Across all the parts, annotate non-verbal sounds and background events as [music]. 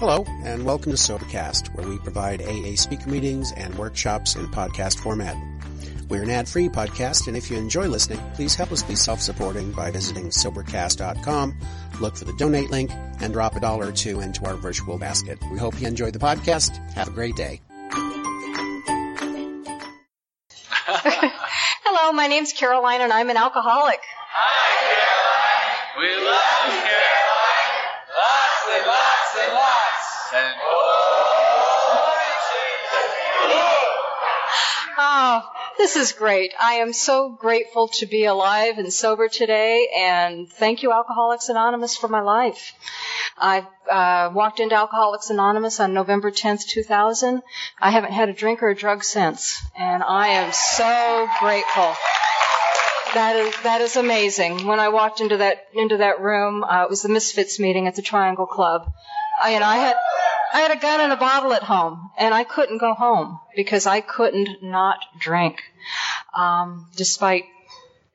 Hello, and welcome to Sobercast, where we provide AA speaker meetings and workshops in podcast format. We're an ad-free podcast, and if you enjoy listening, please help us be self-supporting by visiting Sobercast.com, look for the donate link, and drop a dollar or two into our virtual basket. We hope you enjoy the podcast. Have a great day. [laughs] Hello, my name's Caroline, and I'm an alcoholic. Hi, Caroline. We love you, Caroline. Lots and lots and lots. Oh, this is great. I am so grateful to be alive and sober today, and thank you, Alcoholics Anonymous, for my life. I uh, walked into Alcoholics Anonymous on November 10th, 2000. I haven't had a drink or a drug since, and I am so grateful. That is that is amazing. When I walked into that into that room, uh, it was the Misfits meeting at the Triangle Club. I, and I had I had a gun and a bottle at home, and I couldn't go home because I couldn't not drink, um, despite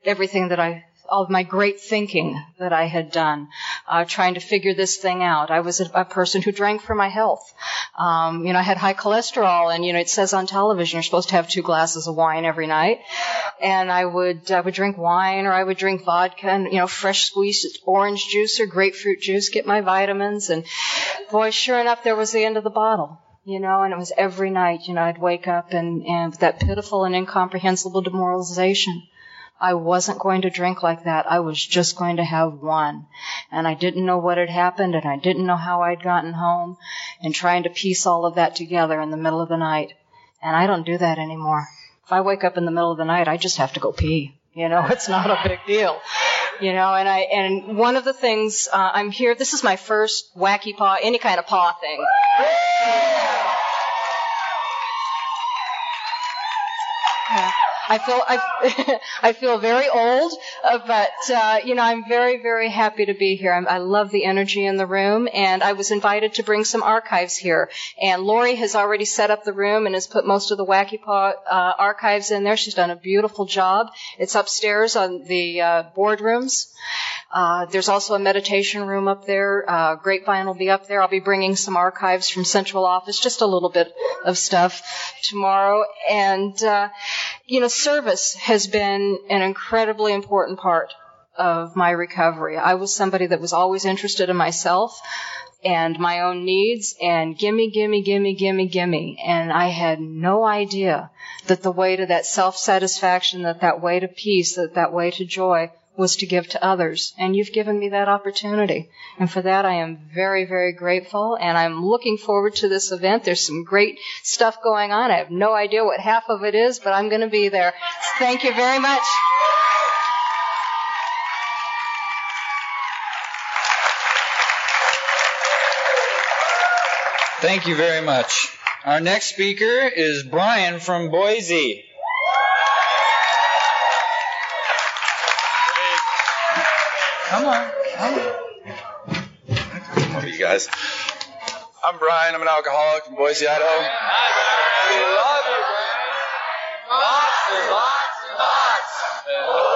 everything that I of my great thinking that I had done, uh, trying to figure this thing out. I was a, a person who drank for my health. Um, you know, I had high cholesterol, and you know, it says on television you're supposed to have two glasses of wine every night, and I would I would drink wine or I would drink vodka and you know, fresh squeezed orange juice or grapefruit juice, get my vitamins, and boy, sure enough, there was the end of the bottle you know, and it was every night, you know, I'd wake up and, and with that pitiful and incomprehensible demoralization. I wasn't going to drink like that. I was just going to have one. And I didn't know what had happened and I didn't know how I'd gotten home and trying to piece all of that together in the middle of the night. And I don't do that anymore. If I wake up in the middle of the night, I just have to go pee. You know, [laughs] it's not a big deal. You know, and I, and one of the things, uh, I'm here, this is my first WACYPAA, any kind of paw thing. I feel I, [laughs] I feel very old, uh, but uh, you know I'm very very happy to be here. I'm, i love the energy in the room, and I was invited to bring some archives here. And Lori has already set up the room and has put most of the WACYPAA uh, archives in there. She's done a beautiful job. It's upstairs on the uh, boardrooms. Uh, there's also a meditation room up there. Uh, Grapevine will be up there. I'll be bringing some archives from central office, just a little bit of stuff tomorrow. And, you know, service has been an incredibly important part of my recovery. I was somebody that was always interested in myself and my own needs and gimme, gimme, gimme, gimme, gimme. And I had no idea that the way to that self-satisfaction, that that way to peace, that that way to joy was to give to others. And you've given me that opportunity. And for that, I am very, very grateful. And I'm looking forward to this event. There's some great stuff going on. I have no idea what half of it is, but I'm going to be there. Thank you very much. Thank you very much. Our next speaker is Brian from Boise. Come on, come on. Love you guys. I'm Brian. I'm an alcoholic from Boise, Idaho. We love you, Brian. Lots and lots and lots.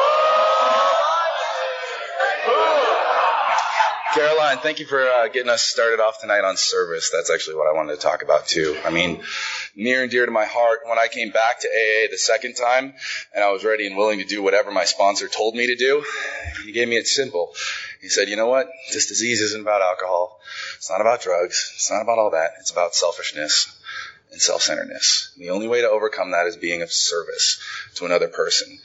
Caroline, thank you for uh, getting us started off tonight on service. That's actually what I wanted to talk about too. I mean, near and dear to my heart, when I came back to AA the second time and I was ready and willing to do whatever my sponsor told me to do, he gave me it simple. He said, you know what? This disease isn't about alcohol. It's not about drugs. It's not about all that. It's about selfishness and self-centeredness. The only way to overcome that is being of service to another person.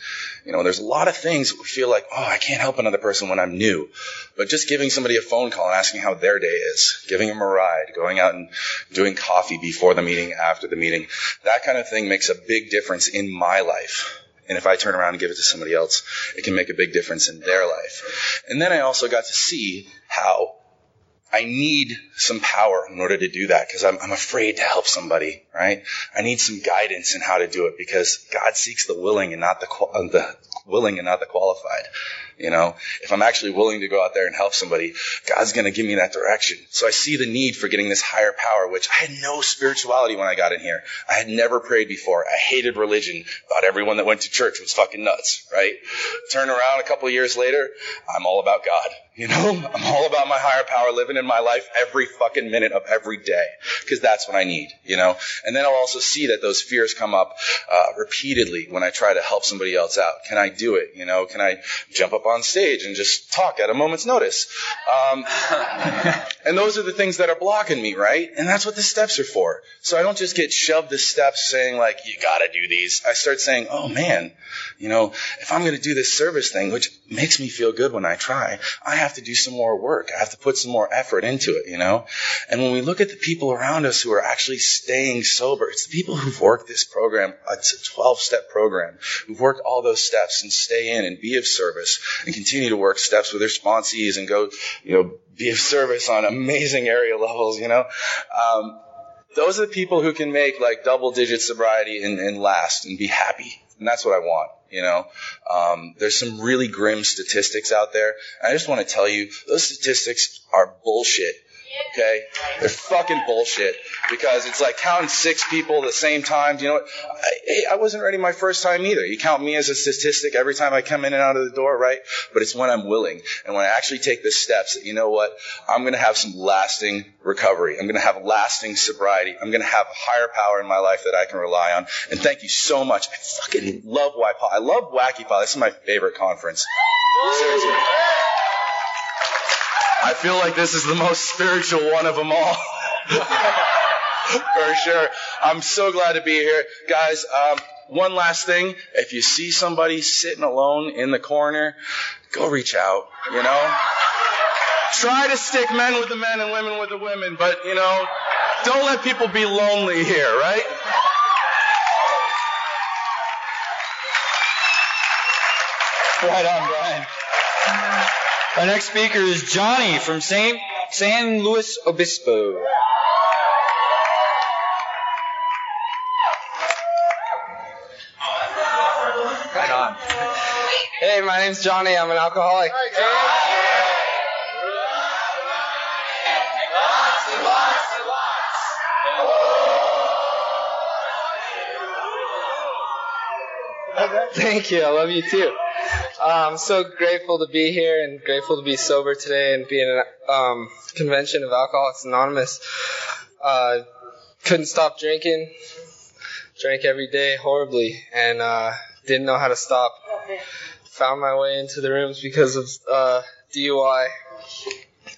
You know, there's a lot of things we feel like, oh, I can't help another person when I'm new. But just giving somebody a phone call and asking how their day is, giving them a ride, going out and doing coffee before the meeting, after the meeting, that kind of thing makes a big difference in my life. And if I turn around and give it to somebody else, it can make a big difference in their life. And then I also got to see how I need some power in order to do that because I'm, I'm, afraid to help somebody, right? I need some guidance in how to do it because God seeks the willing and not the, uh, the willing and not the qualified. You know, if I'm actually willing to go out there and help somebody, God's going to give me that direction. So I see the need for getting this higher power, which I had no spirituality when I got in here. I had never prayed before. I hated religion. Thought everyone that went to church was fucking nuts, right? Turn around a couple years later, I'm all about God. You know, [laughs] I'm all about my higher power living in in my life every fucking minute of every day because that's what I need, you know? And then I'll also see that those fears come up uh, repeatedly when I try to help somebody else out. Can I do it? You know, can I jump up on stage and just talk at a moment's notice? Um, [laughs] and those are the things that are blocking me, right? And that's what the steps are for. So I don't just get shoved the steps saying like, you gotta do these. I start saying, oh man, you know, if I'm going to do this service thing, which makes me feel good when I try, I have to do some more work. I have to put some more effort into it, you know? And when we look at the people around us who are actually staying sober, it's the people who've worked this program. It's a 12 step program who've worked all those steps and stay in and be of service and continue to work steps with their sponsees and go, you know, be of service on amazing area levels, you know? Um, those are the people who can make like double digit sobriety and, and last and be happy. And that's what I want. You know, um, there's some really grim statistics out there. I just want to tell you, those statistics are bullshit. Okay? They're fucking bullshit because it's like counting six people at the same time. You know what? I, I wasn't ready my first time either. You count me as a statistic every time I come in and out of the door, right? But it's when I'm willing and when I actually take the steps that, you know what? I'm going to have some lasting recovery. I'm going to have lasting sobriety. I'm going to have a higher power in my life that I can rely on. And thank you so much. I fucking love YPAA. I love WACYPAA. This is my favorite conference. Seriously. I feel like this is the most spiritual one of them all. [laughs] For sure. I'm so glad to be here. Guys, um, one last thing. If you see somebody sitting alone in the corner, go reach out, you know? Try to stick men with the men and women with the women, but, you know, don't let people be lonely here, right? Right on, Brian. Our next speaker is Johnny from San, San Luis Obispo. Right on. Hey, my name's Johnny. I'm an alcoholic. Thank you. I love you too. I'm so grateful to be here and grateful to be sober today and be in a um, convention of Alcoholics Anonymous. Uh, couldn't stop drinking. Drank every day horribly and uh, didn't know how to stop. Found my way into the rooms because of uh, DUI,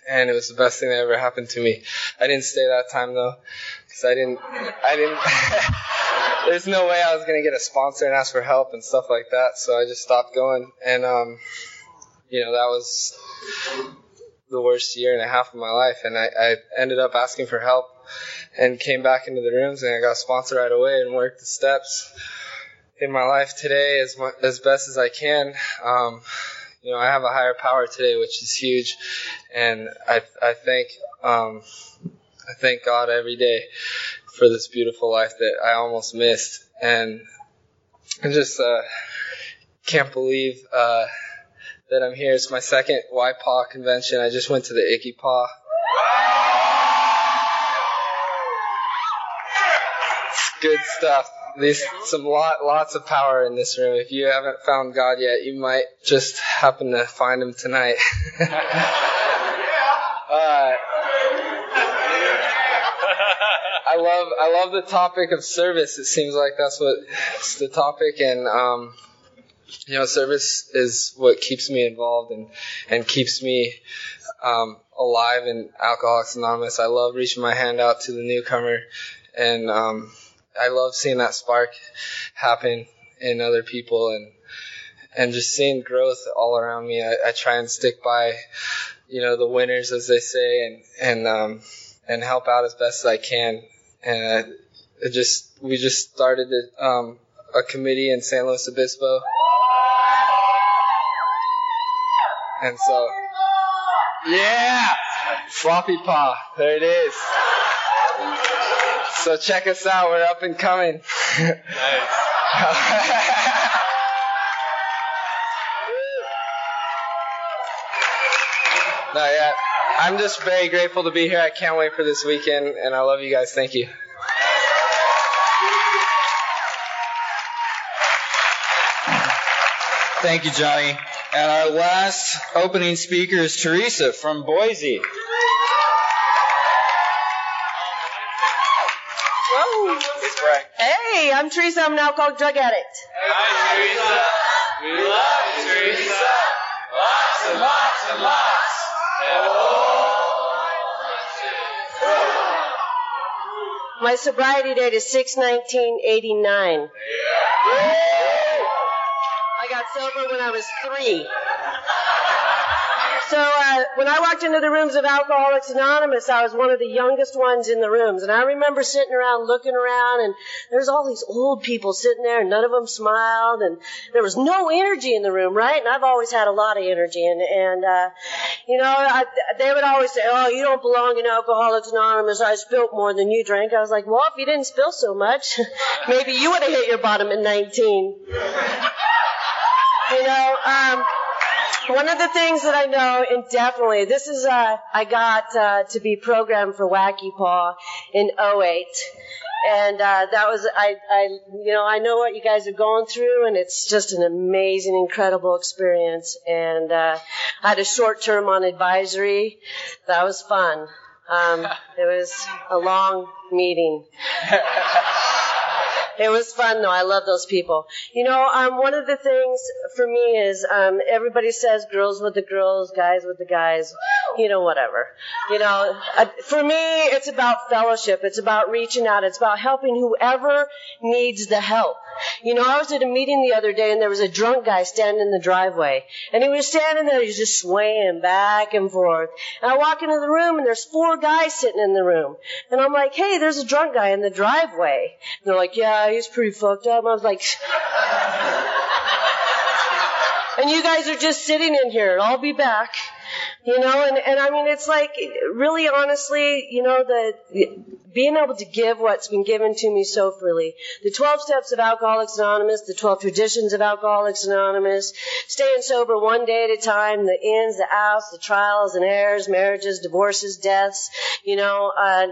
and it was the best thing that ever happened to me. I didn't stay that time though, because I didn't. I didn't. [laughs] there's no way I was gonna get a sponsor and ask for help and stuff like that. So I just stopped going, and um, you know that was the worst year and a half of my life. And I, I ended up asking for help and came back into the rooms and I got sponsored right away and worked the steps in my life today as mu- as best as I can. Um, you know, I have a higher power today, which is huge, and I I thank um, I thank God every day for this beautiful life that I almost missed, and I just uh, can't believe uh, that I'm here. It's my second YPAA convention. I just went to the ICYPAA. It's good stuff. There's some lot, lots of power in this room. If you haven't found God yet, you might just happen to find Him tonight. [laughs] uh, I love the topic of service. It seems like that's what the topic, and um, you know, service is what keeps me involved and and keeps me um, alive in Alcoholics Anonymous. I love reaching my hand out to the newcomer, and um, I love seeing that spark happen in other people and and just seeing growth all around me. I, I try and stick by, you know, the winners as they say, and and um, and help out as best as I can. And uh, it just we just started a, um, a committee in San Luis Obispo, and so yeah, floppy paw, there it is. So check us out. We're up and coming. no, [laughs] I'm just very grateful to be here. I can't wait for this weekend, and I love you guys. Thank you. Thank you, Johnny. And our last opening speaker is Teresa from Boise. Whoa. Hey, I'm Teresa. I'm now called drug addict. Hi, Teresa. We love you, Teresa. Lots and lots and lots. My sobriety date is 6-19-89. I got sober when I was three. So uh, when I walked into the rooms of Alcoholics Anonymous, I was one of the youngest ones in the rooms, and I remember sitting around looking around, and there's all these old people sitting there, and none of them smiled, and there was no energy in the room, right? And I've always had a lot of energy, and and uh, you know, I, they would always say, "Oh, you don't belong in Alcoholics Anonymous. I spilt more than you drank." I was like, "Well, if you didn't spill so much, [laughs] maybe you would have hit your bottom at 19." [laughs] You know. Um, one of the things that I know, and definitely, this is, uh, I got uh, to be programmed for WACYPAA in 08. And uh, that was, I, I, you know, I know what you guys are going through, and it's just an amazing, incredible experience. And uh, I had a short term on advisory. That was fun. Um, it was a long meeting. [laughs] It was fun though. I love those people. You know, um, one of the things for me is um, everybody says girls with the girls, guys with the guys. You know, whatever. You know, uh, for me, it's about fellowship. It's about reaching out. It's about helping whoever needs the help. You know, I was at a meeting the other day and there was a drunk guy standing in the driveway. And he was standing there, he was just swaying back and forth. And I walk into the room and there's four guys sitting in the room. And I'm like, hey, there's a drunk guy in the driveway. And they're like, yeah, he's pretty fucked up. And I was like, [laughs] and you guys are just sitting in here. I'll be back. You know, and, and I mean, it's like, really honestly, you know, the, being able to give what's been given to me so freely. The 12 steps of Alcoholics Anonymous, the 12 traditions of Alcoholics Anonymous, staying sober one day at a time, the ins, the outs, the trials and errors, marriages, divorces, deaths, you know, uh,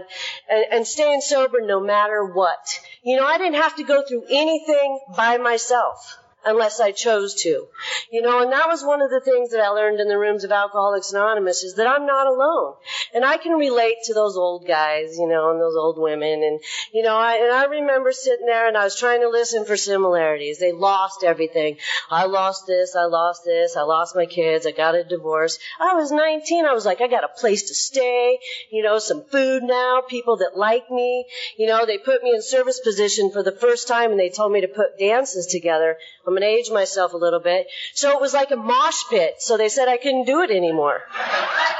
and, and staying sober no matter what. You know, I didn't have to go through anything by myself unless I chose to. You know, and that was one of the things that I learned in the rooms of Alcoholics Anonymous is that I'm not alone. And I can relate to those old guys, you know, and those old women. And, you know, I, and I remember sitting there and I was trying to listen for similarities. They lost everything. I lost this, I lost this, I lost my kids, I got a divorce. I was 19, I was like, I got a place to stay, you know, some food now, people that like me. You know, they put me in service position for the first time and they told me to put dances together. I'm going to age myself a little bit. So it was like a mosh pit. So they said I couldn't do it anymore.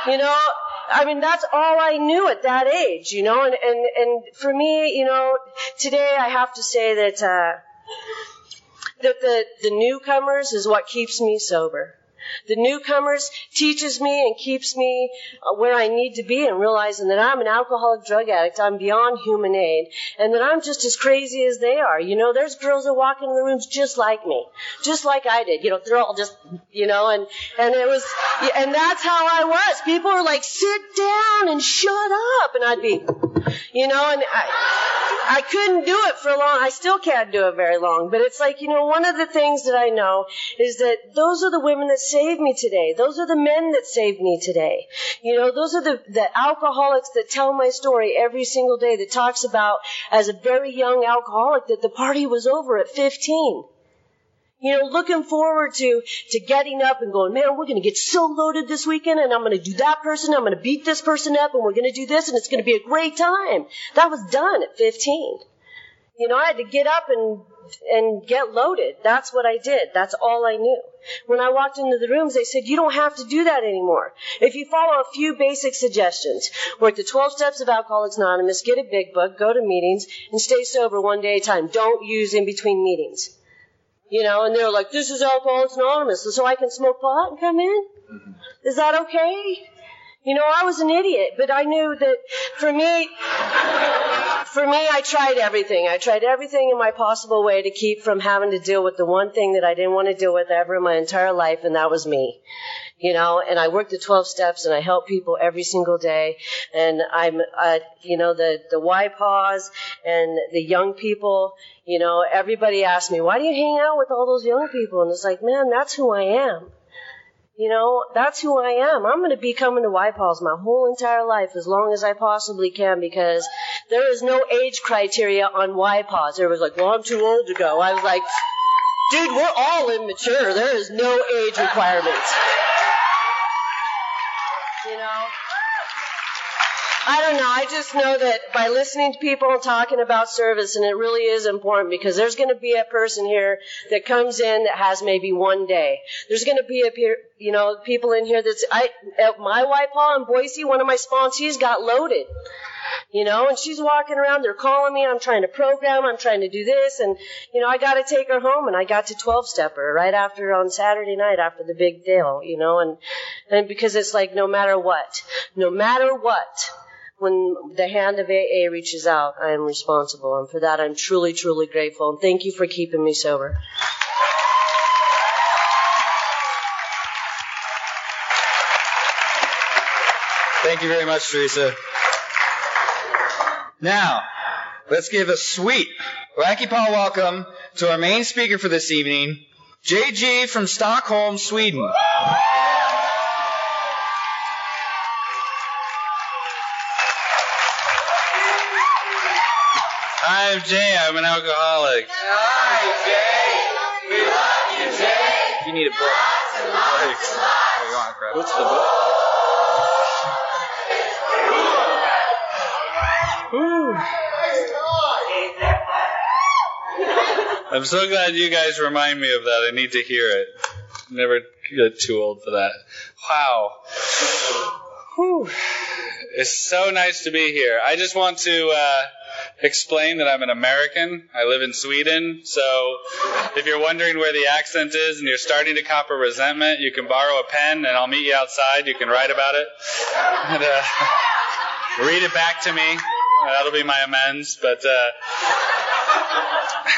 You know, I mean, that's all I knew at that age, you know, and, and, and for me, you know, today I have to say that, uh, that the, the newcomers is what keeps me sober. The newcomers teaches me and keeps me uh, where I need to be and realizing that I'm an alcoholic drug addict. I'm beyond human aid and that I'm just as crazy as they are. You know, there's girls that walk into the rooms just like me, just like I did. You know, they're all just, you know, and, and it was, and that's how I was. People were like, sit down and shut up. And I'd be, you know, and I, I couldn't do it for long. I still can't do it very long, but it's like, you know, one of the things that I know is that those are the women that saved me today. Those are the men that saved me today. You know, those are the, the alcoholics that tell my story every single day that talks about as a very young alcoholic that the party was over at 15. You know, looking forward to, to getting up and going, man, we're going to get so loaded this weekend and I'm going to do that person, I'm going to beat this person up and we're going to do this and it's going to be a great time. That was done at 15. You know, I had to get up and and get loaded. That's what I did. That's all I knew. When I walked into the rooms, they said, you don't have to do that anymore. If you follow a few basic suggestions, work the 12 steps of Alcoholics Anonymous, get a big book, go to meetings, and stay sober one day at a time. Don't use in between meetings. You know, and they're like, this is Alcoholics Anonymous, so I can smoke pot and come in? Mm-hmm. Is that okay? You know, I was an idiot, but I knew that for me, for me, I tried everything. I tried everything in my possible way to keep from having to deal with the one thing that I didn't want to deal with ever in my entire life, and that was me. You know, and I worked the 12 steps and I help people every single day. And I'm, uh, you know, the, the YPAAs and the young people, you know, everybody asks me, why do you hang out with all those young people? And it's like, man, that's who I am. You know, that's who I am. I'm going to be coming to YPAAs my whole entire life as long as I possibly can because there is no age criteria on YPAAs. There was like, well, I'm too old to go. I was like, dude, we're all immature. There is no age requirements. I don't know. I just know that by listening to people talking about service, and it really is important because there's going to be a person here that comes in that has maybe one day. There's going to be a you know, people in here that's I at my YPAA in Boise. One of my sponsees got loaded. You know, and she's walking around, they're calling me, I'm trying to program, I'm trying to do this, and, you know, I gotta take her home, and I got to 12 stepper right after, on Saturday night after the big deal, you know, and, and because it's like no matter what, no matter what, when the hand of AA reaches out, I am responsible. And for that, I'm truly, truly grateful. And thank you for keeping me sober. Thank you very much, Teresa. Now, let's give a sweet WACYPAA welcome to our main speaker for this evening, JG from Stockholm, Sweden. I'm Jay. I'm an alcoholic. Hi, Jay. We love you, Jay. You need a book. What's the book? I'm so glad you guys remind me of that. I need to hear it. Never get too old for that. Wow. Whew. It's so nice to be here. I just want to uh, explain that I'm an American. I live in Sweden. So if you're wondering where the accent is and you're starting to cop a resentment, you can borrow a pen and I'll meet you outside. You can write about it. And, uh, [laughs] read it back to me. That'll be my amends. But uh,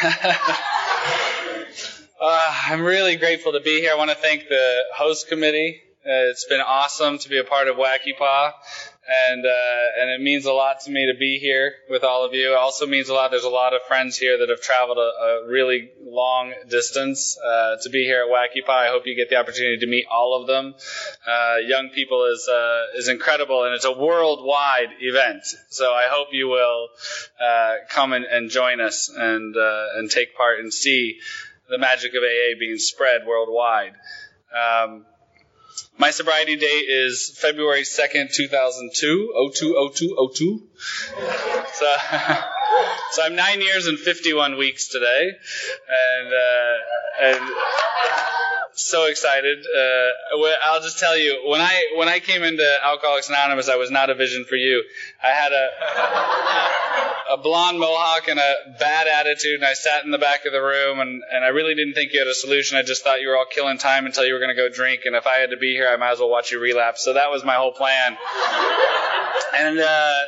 [laughs] uh, I'm really grateful to be here. I want to thank the host committee. Uh, it's been awesome to be a part of WACYPAA, and uh, and it means a lot to me to be here with all of you. It also means a lot. There's a lot of friends here that have traveled a, a really long distance uh, to be here at WACYPAA. I hope you get the opportunity to meet all of them. Uh, young people is uh, is incredible, and it's a worldwide event. So I hope you will uh, come and, and join us and uh, and take part and see the magic of AA being spread worldwide. Um, my sobriety date is February 2nd, 2002, 02, 02, 02. So, [laughs] so I'm nine years and 51 weeks today. And, uh, and so excited. Uh, I'll just tell you, when I, when I came into Alcoholics Anonymous, I was not a vision for you. I had a, a blonde mohawk and a bad attitude, and I sat in the back of the room, and, and I really didn't think you had a solution. I just thought you were all killing time until you were going to go drink, and if I had to be here, I might as well watch you relapse. So that was my whole plan. And uh,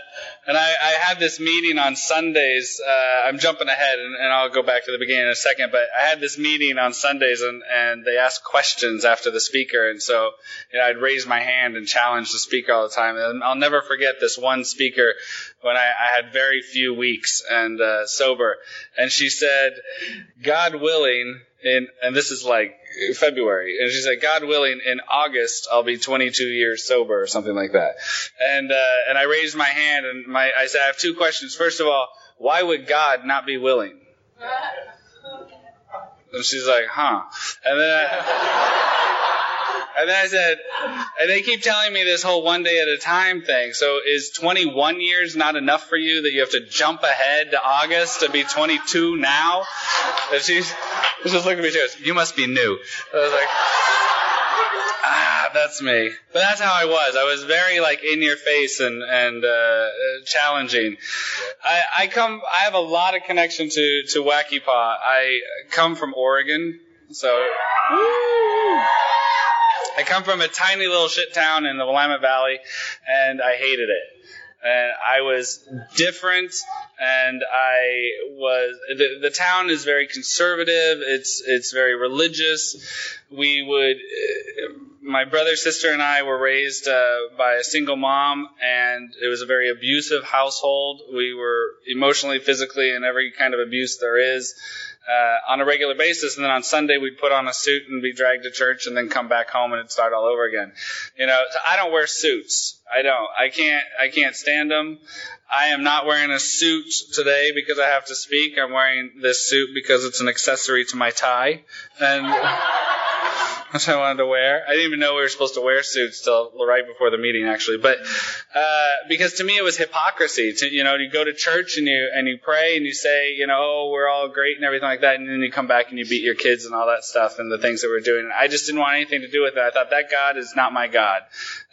and I, I had this meeting on Sundays. Uh, I'm jumping ahead, and, and I'll go back to the beginning in a second. But I had this meeting on Sundays, and, and they asked questions after the speaker, and so you know, I'd raise my hand and challenge the speaker all the time. And I'll never forget this one speaker when I, I had very few weeks and uh, sober, and she said, "God willing." In, and this is like February, and she said, "God willing, in August I'll be 22 years sober, or something like that." And uh, and I raised my hand, and my I said, "I have two questions. First of all, why would God not be willing?" [laughs] And she's like, "Huh?" And then. I, [laughs] and then I said, and they keep telling me this whole one day at a time thing. So is 21 years not enough for you that you have to jump ahead to August to be 22 now? And she's, just looking at me. She goes, "You must be new." I was like, ah, that's me. But that's how I was. I was very like in your face and and uh, challenging. I, I come. I have a lot of connection to to WACYPAA. I come from Oregon, so. I come from a tiny little shit town in the Willamette Valley, and I hated it. And I was different, and I was the, the town is very conservative. It's it's very religious. We would. My brother, sister, and I were raised uh, by a single mom, and it was a very abusive household. We were emotionally, physically, and every kind of abuse there is. Uh, on a regular basis, and then on Sunday we'd put on a suit and be dragged to church, and then come back home and it'd start all over again. You know, I don't wear suits. I don't. I can't. I can't stand them. I am not wearing a suit today because I have to speak. I'm wearing this suit because it's an accessory to my tie, and [laughs] what I wanted to wear. I didn't even know we were supposed to wear suits till right before the meeting, actually. But uh, because to me it was hypocrisy. To you know, you go to church and you and you pray and you say, you know, oh, we're all great and everything like that, and then you come back and you beat your kids and all that stuff and the things that we're doing. I just didn't want anything to do with it. I thought that God is not my God.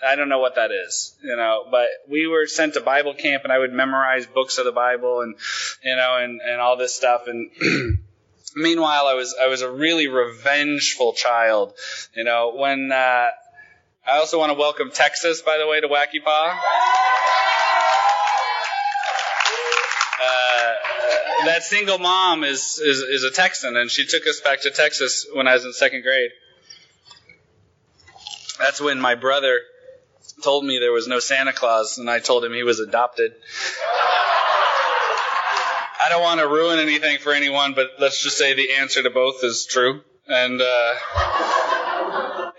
I don't know what that is, you know. But we were sent to Bible camp, and I would memorize books of the Bible and you know and and all this stuff and. [clears throat] meanwhile, I was I was a really revengeful child. You know, when uh, I also want to welcome Texas, by the way, to WACYPAA. Uh, that single mom is, is is a Texan, and she took us back to Texas when I was in second grade. That's when my brother told me there was no Santa Claus, and I told him he was adopted. I don't want to ruin anything for anyone, but let's just say the answer to both is true. And uh,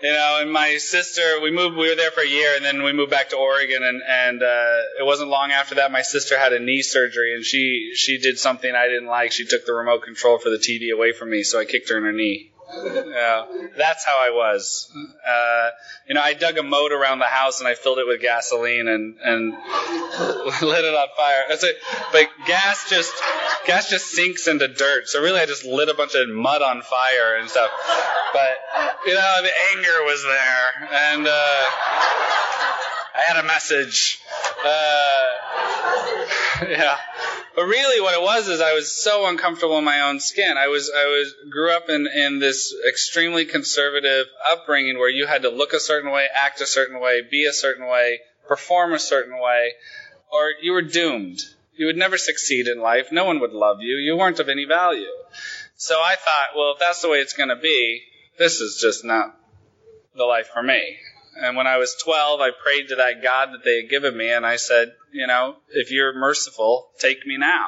you know, and my sister, we moved, we were there for a year, and then we moved back to Oregon, and and uh, it wasn't long after that my sister had a knee surgery, and she she did something I didn't like. She took the remote control for the TV away from me, so I kicked her in her knee. Yeah, that's how I was. Uh, you know, I dug a moat around the house and I filled it with gasoline and and [laughs] lit it on fire. That's it. But gas just gas just sinks into dirt. So really, I just lit a bunch of mud on fire and stuff. But you know, the anger was there, and uh, I had a message. Uh, [laughs] yeah. But really, what it was is I was so uncomfortable in my own skin. I was I was grew up in in this extremely conservative upbringing where you had to look a certain way, act a certain way, be a certain way, perform a certain way, or you were doomed. You would never succeed in life. No one would love you. You weren't of any value. So I thought, well, if that's the way it's going to be, this is just not the life for me. And when I was 12, I prayed to that God that they had given me, and I said, you know, if you're merciful, take me now.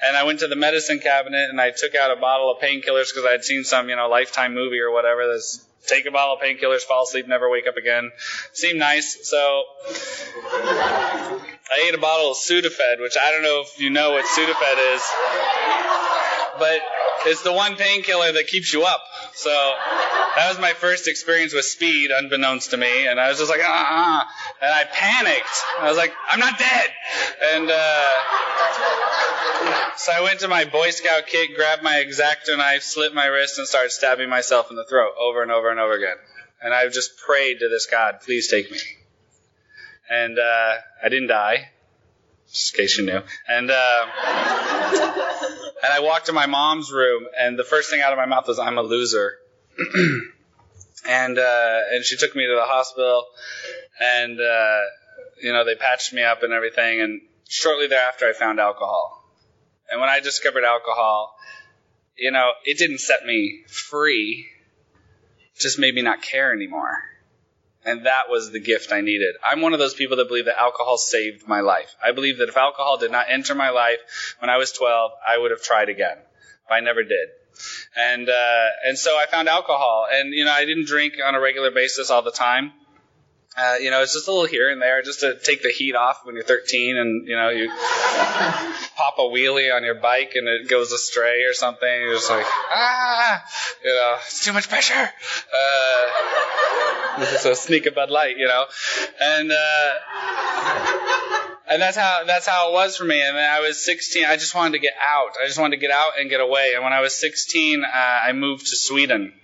And I went to the medicine cabinet and I took out a bottle of painkillers because I had seen some, you know, lifetime movie or whatever that's take a bottle of painkillers, fall asleep, never wake up again. Seemed nice. So I ate a bottle of Sudafed, which I don't know if you know what Sudafed is, but it's the one painkiller that keeps you up. So that was my first experience with speed, unbeknownst to me, and I was just like, ah, ah. and I panicked. I was like, I'm not dead, and uh, so I went to my Boy Scout kit, grabbed my X-Acto knife, slit my wrist, and started stabbing myself in the throat over and over and over again. And I just prayed to this God, please take me. And uh, I didn't die, just in case you knew. And uh, and I walked to my mom's room, and the first thing out of my mouth was, "I'm a loser." [clears throat] and uh, and she took me to the hospital, and uh, you know they patched me up and everything. And shortly thereafter, I found alcohol. And when I discovered alcohol, you know, it didn't set me free, it just made me not care anymore. And that was the gift I needed. I'm one of those people that believe that alcohol saved my life. I believe that if alcohol did not enter my life when I was 12, I would have tried again. But I never did. And, uh, and so I found alcohol. And, you know, I didn't drink on a regular basis all the time. Uh, you know, it's just a little here and there just to take the heat off when you're 13 and, you know, you pop a wheelie on your bike and it goes astray or something. You're just like, ah, you know, it's too much pressure. Uh, [laughs] so sneak a Bud Light, you know, and, uh, and that's how that's how it was for me. And then I was 16. I just wanted to get out. I just wanted to get out and get away. And when I was 16, uh, I moved to Sweden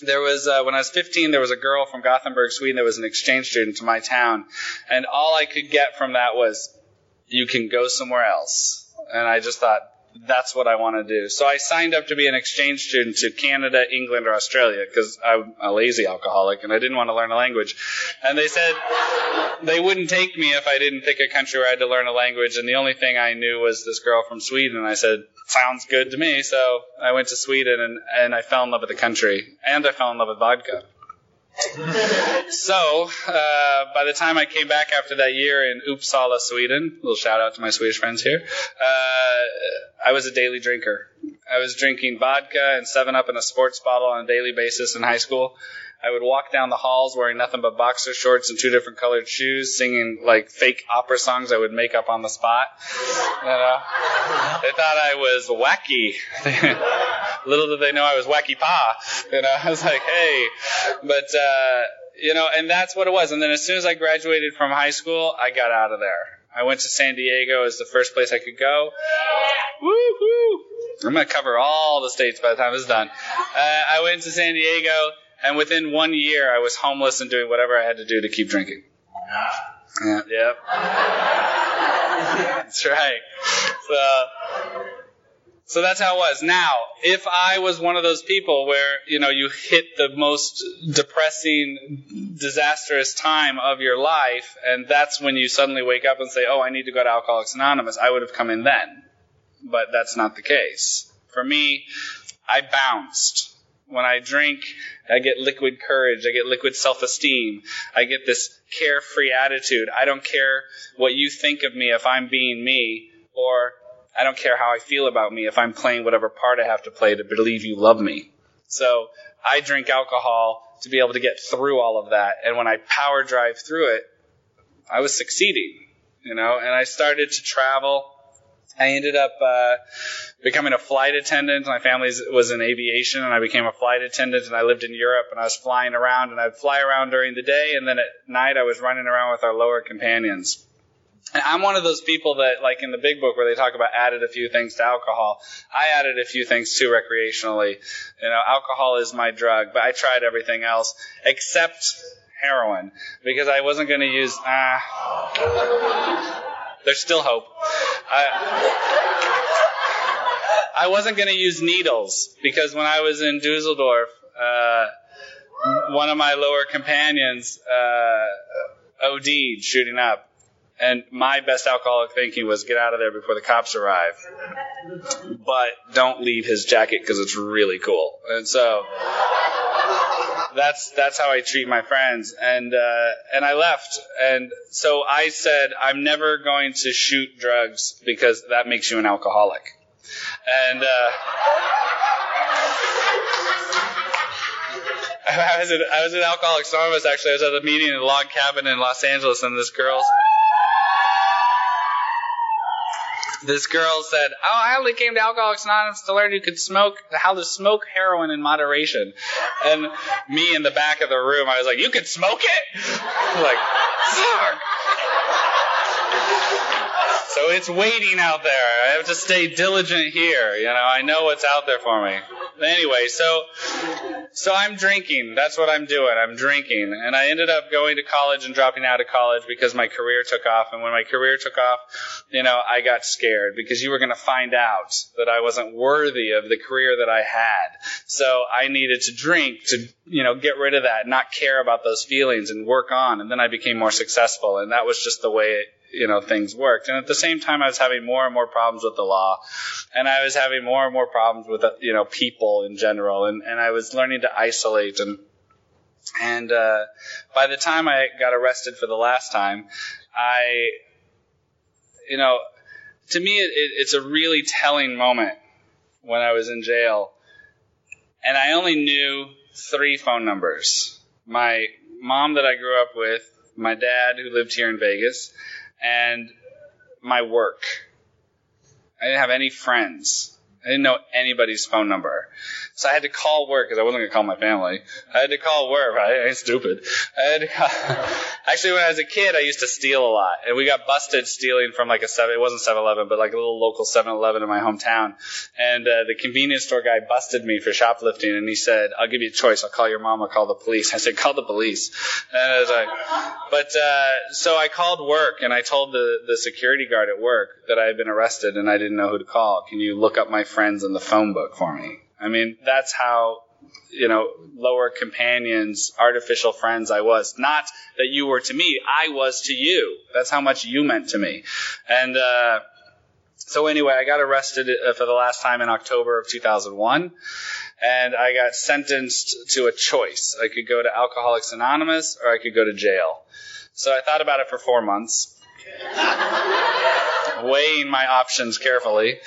there was uh, when I was 15, there was a girl from Gothenburg, Sweden, that was an exchange student to my town, and all I could get from that was, "You can go somewhere else." And I just thought, that's what I want to do. So I signed up to be an exchange student to Canada, England, or Australia because I'm a lazy alcoholic and I didn't want to learn a language. And they said they wouldn't take me if I didn't pick a country where I had to learn a language. And the only thing I knew was this girl from Sweden. And I said, sounds good to me. So I went to Sweden and, and I fell in love with the country and I fell in love with vodka. So, uh, by the time I came back after that year in Uppsala, Sweden, little shout out to my Swedish friends here, uh, I was a daily drinker. I was drinking vodka and 7 Up in a sports bottle on a daily basis in high school. I would walk down the halls wearing nothing but boxer shorts and two different colored shoes, singing like fake opera songs I would make up on the spot. You know, they thought I was wacky. [laughs] Little did they know I was wacky pa. You know, [laughs] I was like, hey, but uh, you know, and that's what it was. And then as soon as I graduated from high school, I got out of there. I went to San Diego as the first place I could go. Woo-hoo! I'm going to cover all the states by the time this is done. Uh, I went to San Diego, and within one year, I was homeless and doing whatever I had to do to keep drinking. Yeah, yep. [laughs] That's right. So, so that's how it was. Now, if I was one of those people where, you know, you hit the most depressing, disastrous time of your life, and that's when you suddenly wake up and say, oh, I need to go to Alcoholics Anonymous, I would have come in then. But that's not the case. For me, I bounced. When I drink, I get liquid courage. I get liquid self-esteem. I get this carefree attitude. I don't care what you think of me if I'm being me, or I don't care how I feel about me if I'm playing whatever part I have to play to believe you love me. So I drink alcohol to be able to get through all of that. And when I power drive through it, I was succeeding, you know, and I started to travel. I ended up uh, becoming a flight attendant. My family was in aviation, and I became a flight attendant. And I lived in Europe, and I was flying around, and I'd fly around during the day, and then at night I was running around with our lower companions. And I'm one of those people that, like in the big book where they talk about added a few things to alcohol, I added a few things too recreationally. You know, alcohol is my drug, but I tried everything else except heroin because I wasn't going to use. Ah, there's still hope. I, I wasn't going to use needles because when I was in Dusseldorf, uh, one of my lower companions uh, OD'd shooting up and my best alcoholic thinking was get out of there before the cops arrive. But don't leave his jacket because it's really cool. And so that's that's how I treat my friends. And uh, and I left. And so I said I'm never going to shoot drugs because that makes you an alcoholic. And uh, [laughs] I was at I was at Alcoholics actually. I was at a meeting in a log cabin in Los Angeles, and this girl's this girl said, "Oh, I only came to Alcoholics Anonymous to learn you could smoke how to smoke heroin in moderation." And me in the back of the room, I was like, "You could smoke it?" [laughs] like, fuck. So it's waiting out there. I have to stay diligent here. You know, I know what's out there for me. Anyway, so so I'm drinking. That's what I'm doing. I'm drinking. And I ended up going to college and dropping out of college because my career took off. And when my career took off, you know, I got scared because you were going to find out that I wasn't worthy of the career that I had. So I needed to drink to, you know, get rid of that, not care about those feelings and work on. And then I became more successful. And that was just the way it, you know things worked. And at the same time i was having more and more problems with the law. And i was having more and more problems with you know people in general. And and i was learning to isolate. And and uh by the time i got arrested for the last time i you know to me it, it, it's a really telling moment when i was in jail. And i only knew three phone numbers. My mom that i grew up with my dad who lived here in vegas and my work. I didn't have any friends. I didn't know anybody's phone number. So I had to call work because I wasn't going to call my family. I had to call work. I ain't stupid. I had to. Actually, when I was a kid, I used to steal a lot. And we got busted stealing from like a 7, it wasn't 7-Eleven, but like a little local 7-Eleven in my hometown. And uh, the convenience store guy busted me for shoplifting. And he said, I'll give you a choice. I'll call your mom. I'll call the police. I said, call the police. And I was like, but, uh, so I called work and I told the, the security guard at work that I had been arrested and I didn't know who to call. Can you look up my friends in the phone book for me? I mean, that's how, you know, lower companions, artificial friends I was. Not that you were to me, I was to you. That's how much you meant to me. And, uh, so anyway, I got arrested uh, for the last time in October of 2001, and I got sentenced to a choice. I could go to Alcoholics Anonymous or I could go to jail. So I thought about it for four months, [laughs] weighing my options carefully.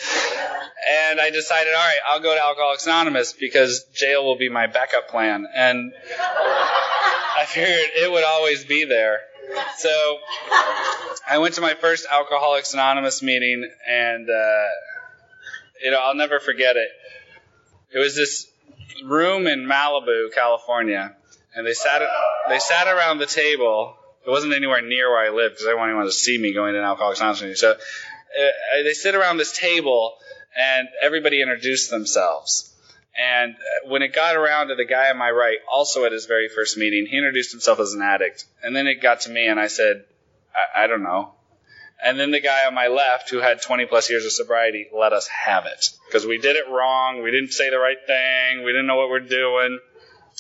And I decided, all right, I'll go to Alcoholics Anonymous because jail will be my backup plan. And I figured it would always be there. So I went to my first Alcoholics Anonymous meeting, and uh, you know I'll never forget it. It was this room in Malibu, California, and they sat they sat around the table. It wasn't anywhere near where I lived because everyone wanted to see me going to Alcoholics Anonymous. So uh, they sit around this table, and everybody introduced themselves. And uh, when it got around to the guy on my right, also at his very first meeting, he introduced himself as an addict. And then it got to me, and I said, I, I don't know. And then the guy on my left, who had 20 plus years of sobriety, let us have it. Because we did it wrong. We didn't say the right thing. We didn't know what we're doing.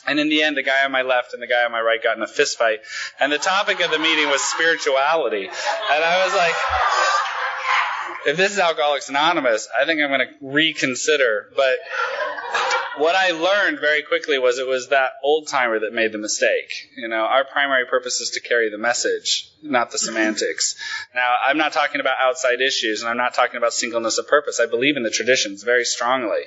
And in the end, the guy on my left and the guy on my right got in a fist fight. And the topic of the meeting was spirituality. And I was like, if this is Alcoholics Anonymous, I think I'm going to reconsider. But what I learned very quickly was it was that old timer that made the mistake. You know, our primary purpose is to carry the message, not the semantics. Now, I'm not talking about outside issues and I'm not talking about singleness of purpose. I believe in the traditions very strongly.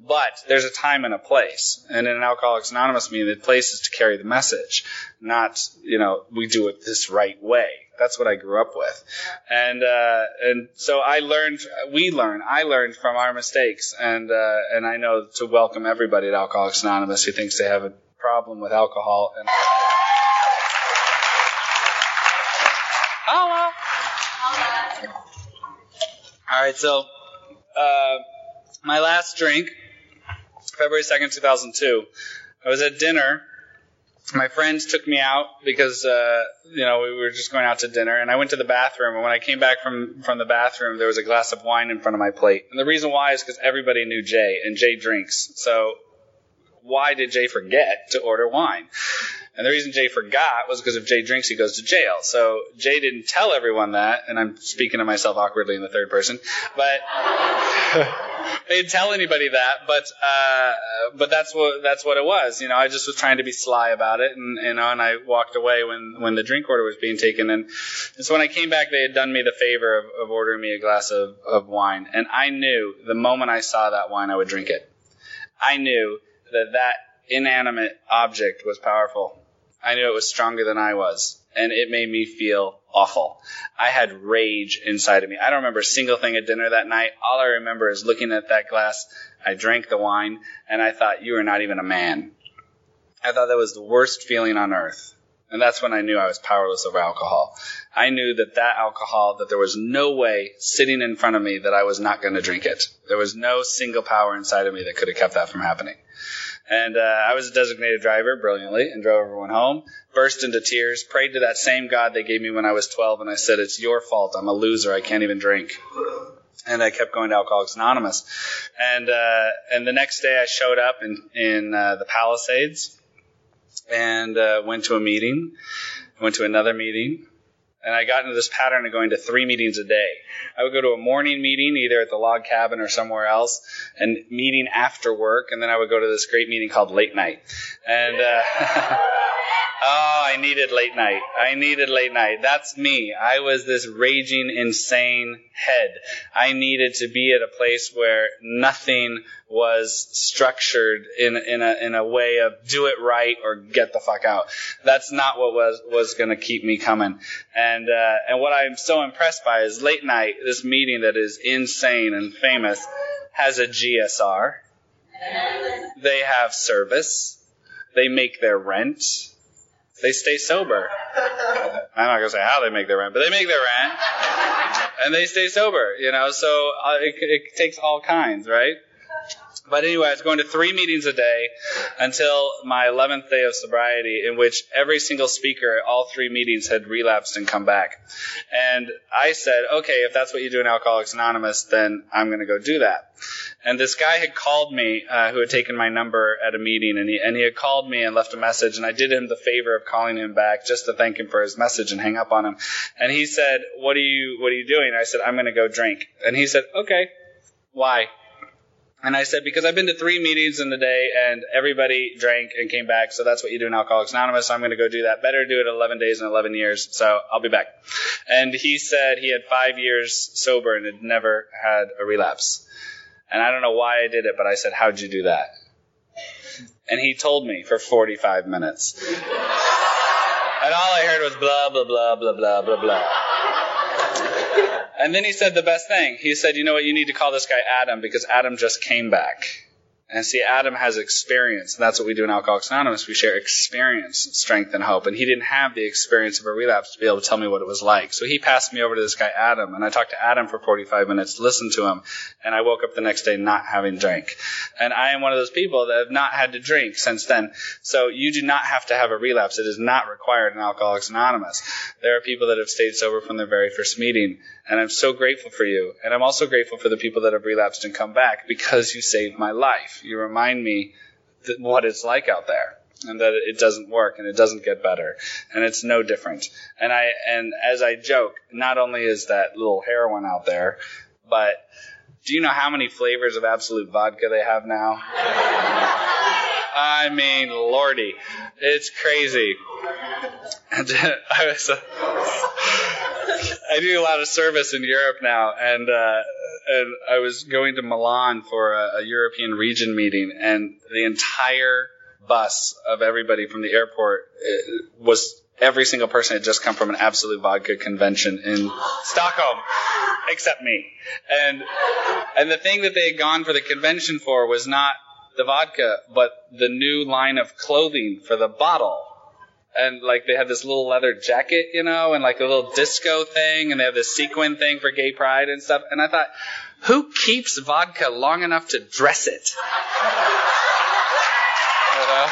But there's a time and a place. And in an Alcoholics Anonymous meeting, the place is to carry the message, not, you know, we do it this right way. That's what I grew up with, and uh, and so I learned. We learn. I learned from our mistakes, and uh, and I know to welcome everybody at Alcoholics Anonymous who thinks they have a problem with alcohol. And. All right, so uh, my last drink, February second, two thousand two. I was at dinner my friends took me out because uh, you know we were just going out to dinner, and I went to the bathroom. And when I came back from from the bathroom, there was a glass of wine in front of my plate. And the reason why is because everybody knew Jay, and Jay drinks. So why did Jay forget to order wine? And the reason Jay forgot was because if Jay drinks, he goes to jail. So Jay didn't tell everyone that, and I'm speaking to myself awkwardly in the third person, but [laughs] they didn't tell anybody that. But uh, but that's what that's what it was. You know, I just was trying to be sly about it, and you know, and I walked away when when the drink order was being taken. And, and so when I came back, they had done me the favor of, of ordering me a glass of, of wine, and I knew the moment I saw that wine, I would drink it. I knew that that inanimate object was powerful. I knew it was stronger than I was, and it made me feel awful. I had rage inside of me. I don't remember a single thing at dinner that night. All I remember is looking at that glass. I drank the wine, and I thought, you are not even a man. I thought that was the worst feeling on earth. And that's when I knew I was powerless over alcohol. I knew that that alcohol, that there was no way sitting in front of me that I was not going to drink it. There was no single power inside of me that could have kept that from happening. And uh, I was a designated driver brilliantly and drove everyone home. Burst into tears, prayed to that same God they gave me when I was 12, and I said, It's your fault. I'm a loser. I can't even drink. And I kept going to Alcoholics Anonymous. And uh, and the next day I showed up in, in uh, the Palisades and uh, went to a meeting, went to another meeting, and I got into this pattern of going to three meetings a day. I would go to a morning meeting, either at the log cabin or somewhere else, and meeting after work, and then I would go to this great meeting called late night. And uh, [laughs] oh, I needed late night. I needed late night. That's me. I was this raging, insane head. I needed to be at a place where nothing was structured in in a in a way of do it right or get the fuck out. That's not what was was going to keep me coming. And uh, and what I'm so impressed by is late night. This meeting that is insane and famous has a GSR. They have service. They make their rent. They stay sober. I'm not gonna say how they make their rent, but they make their rent, and they stay sober. You know, so uh, it, it takes all kinds, right? But anyway, I was going to three meetings a day until my 11th day of sobriety, in which every single speaker, at all three meetings, had relapsed and come back. And I said, okay, if that's what you do in Alcoholics Anonymous, then I'm going to go do that. And this guy had called me, uh, who had taken my number at a meeting, and he and he had called me and left a message, and I did him the favor of calling him back just to thank him for his message and hang up on him. And he said, "What are you What are you doing?" I said, "I'm going to go drink." And he said, "Okay, why?" And I said, because I've been to three meetings in the day and everybody drank and came back. So that's what you do in Alcoholics Anonymous. So I'm going to go do that. Better do it 11 days and 11 years. So I'll be back. And he said he had five years sober and had never had a relapse. And I don't know why I did it, but I said, How'd you do that? And he told me for 45 minutes. And all I heard was blah, blah, blah, blah, blah, blah, blah. And then he said the best thing. He said, You know what? You need to call this guy Adam because Adam just came back. And see, Adam has experience. That's what we do in Alcoholics Anonymous. We share experience, strength, and hope. And he didn't have the experience of a relapse to be able to tell me what it was like. So he passed me over to this guy, Adam. And I talked to Adam for 45 minutes, listened to him. And I woke up the next day not having drank. And I am one of those people that have not had to drink since then. So you do not have to have a relapse. It is not required in Alcoholics Anonymous. There are people that have stayed sober from their very first meeting. And I'm so grateful for you. And I'm also grateful for the people that have relapsed and come back because you saved my life. You remind me what it's like out there and that it doesn't work and it doesn't get better and it's no different. And I, and as I joke, not only is that little heroin out there, but do you know how many flavors of Absolut vodka they have now? I mean, lordy, it's crazy. And [laughs] I was, [laughs] do a lot of service in Europe now, and uh, and I was going to Milan for a, a European region meeting, and the entire bus of everybody from the airport uh, was every single person had just come from an Absolut vodka convention in Stockholm, except me. And and the thing that they had gone for the convention for was not the vodka, but the new line of clothing for the bottle. And like they had this little leather jacket, you know, and like a little disco thing, and they have this sequin thing for gay pride and stuff. And I thought, who keeps vodka long enough to dress it? You know?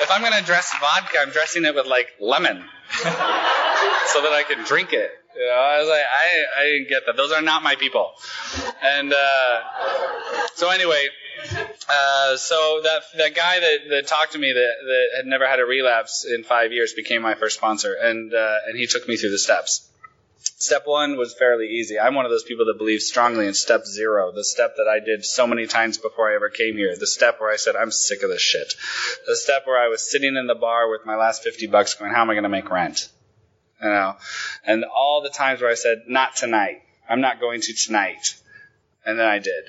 If I'm gonna dress vodka, I'm dressing it with like lemon, [laughs] so that I can drink it. You know, I was like, I, I didn't get that. Those are not my people. And uh, so anyway, uh, so that that guy that, that talked to me that, that had never had a relapse in five years became my first sponsor, and uh, and he took me through the steps. Step one was fairly easy. I'm one of those people that believes strongly in step zero, the step that I did so many times before I ever came here. The step where I said, I'm sick of this shit. The step where I was sitting in the bar with my last 50 bucks going, how am I going to make rent? You know, and all the times where I said, not tonight. I'm not going to tonight. And then I did.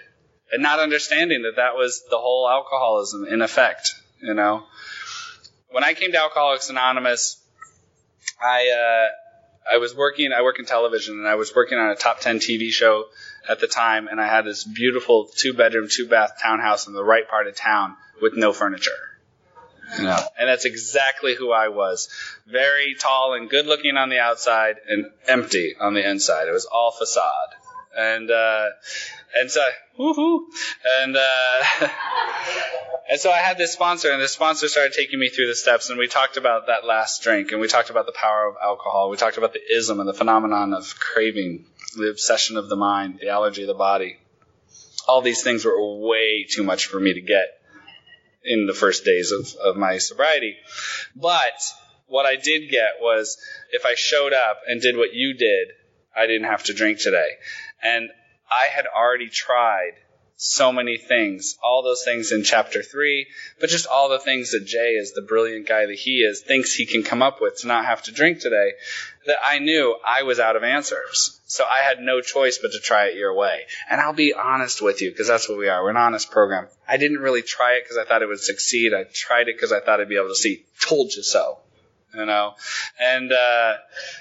And not understanding that that was the whole alcoholism in effect, you know. When I came to Alcoholics Anonymous, I, uh, I was working, I work in television, and I was working on a top 10 TV show at the time, and I had this beautiful two bedroom, two bath townhouse in the right part of town with no furniture. You know, and that's exactly who I was. Very tall and good looking on the outside and empty on the inside. It was all facade. And, uh, and so, woohoo, and, uh, [laughs] and so I had this sponsor, and this sponsor started taking me through the steps, and we talked about that last drink, and we talked about the power of alcohol. We talked about the ism and the phenomenon of craving, the obsession of the mind, the allergy of the body. All these things were way too much for me to get in the first days of, of my sobriety. But what I did get was if I showed up and did what you did, I didn't have to drink today. And I had already tried so many things, all those things in chapter three, but just all the things that Jay, as the brilliant guy that he is, thinks he can come up with to not have to drink today, that I knew I was out of answers. So I had no choice but to try it your way. And I'll be honest with you, because that's what we are. We're an honest program. I didn't really try it because I thought it would succeed. I tried it because I thought I'd be able to see. Told you so you know? And uh,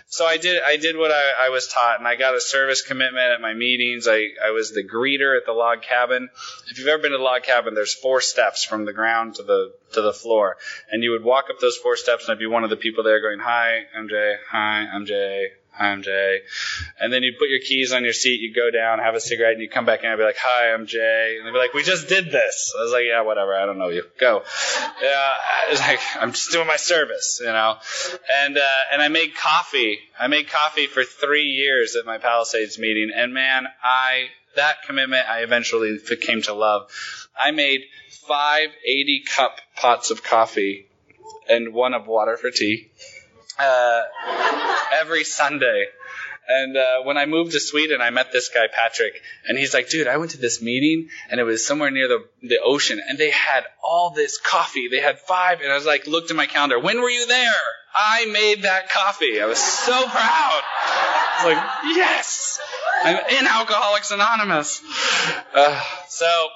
so i did i did what I, I, was taught and i got a service commitment at my meetings. I, I was the greeter at the log cabin. If you've ever been to the log cabin there's four steps from the ground to the to the floor. And you would walk up those four steps and i'd be one of the people there going hi jay hi jay I'm Jay. And then you put your keys on your seat, you go down, have a cigarette, and you come back in and be like, Hi, I'm Jay. And they'd be like, We just did this. I was like, Yeah, whatever, I don't know you. Go. Yeah, [laughs] it's like I'm just doing my service, you know. And uh, and I made coffee. I made coffee for three years at my Palisades meeting, and man, I that commitment I eventually came to love. I made five 80 cup pots of coffee and one of water for tea uh, every Sunday. And uh, when I moved to Sweden, I met this guy Patrick, and he's like, "Dude, I went to this meeting, and it was somewhere near the the ocean, and they had all this coffee. They had five, and I was like, looked at my calendar. When were you there? I made that coffee. I was so proud. I was like, yes, I'm in Alcoholics Anonymous. Uh, so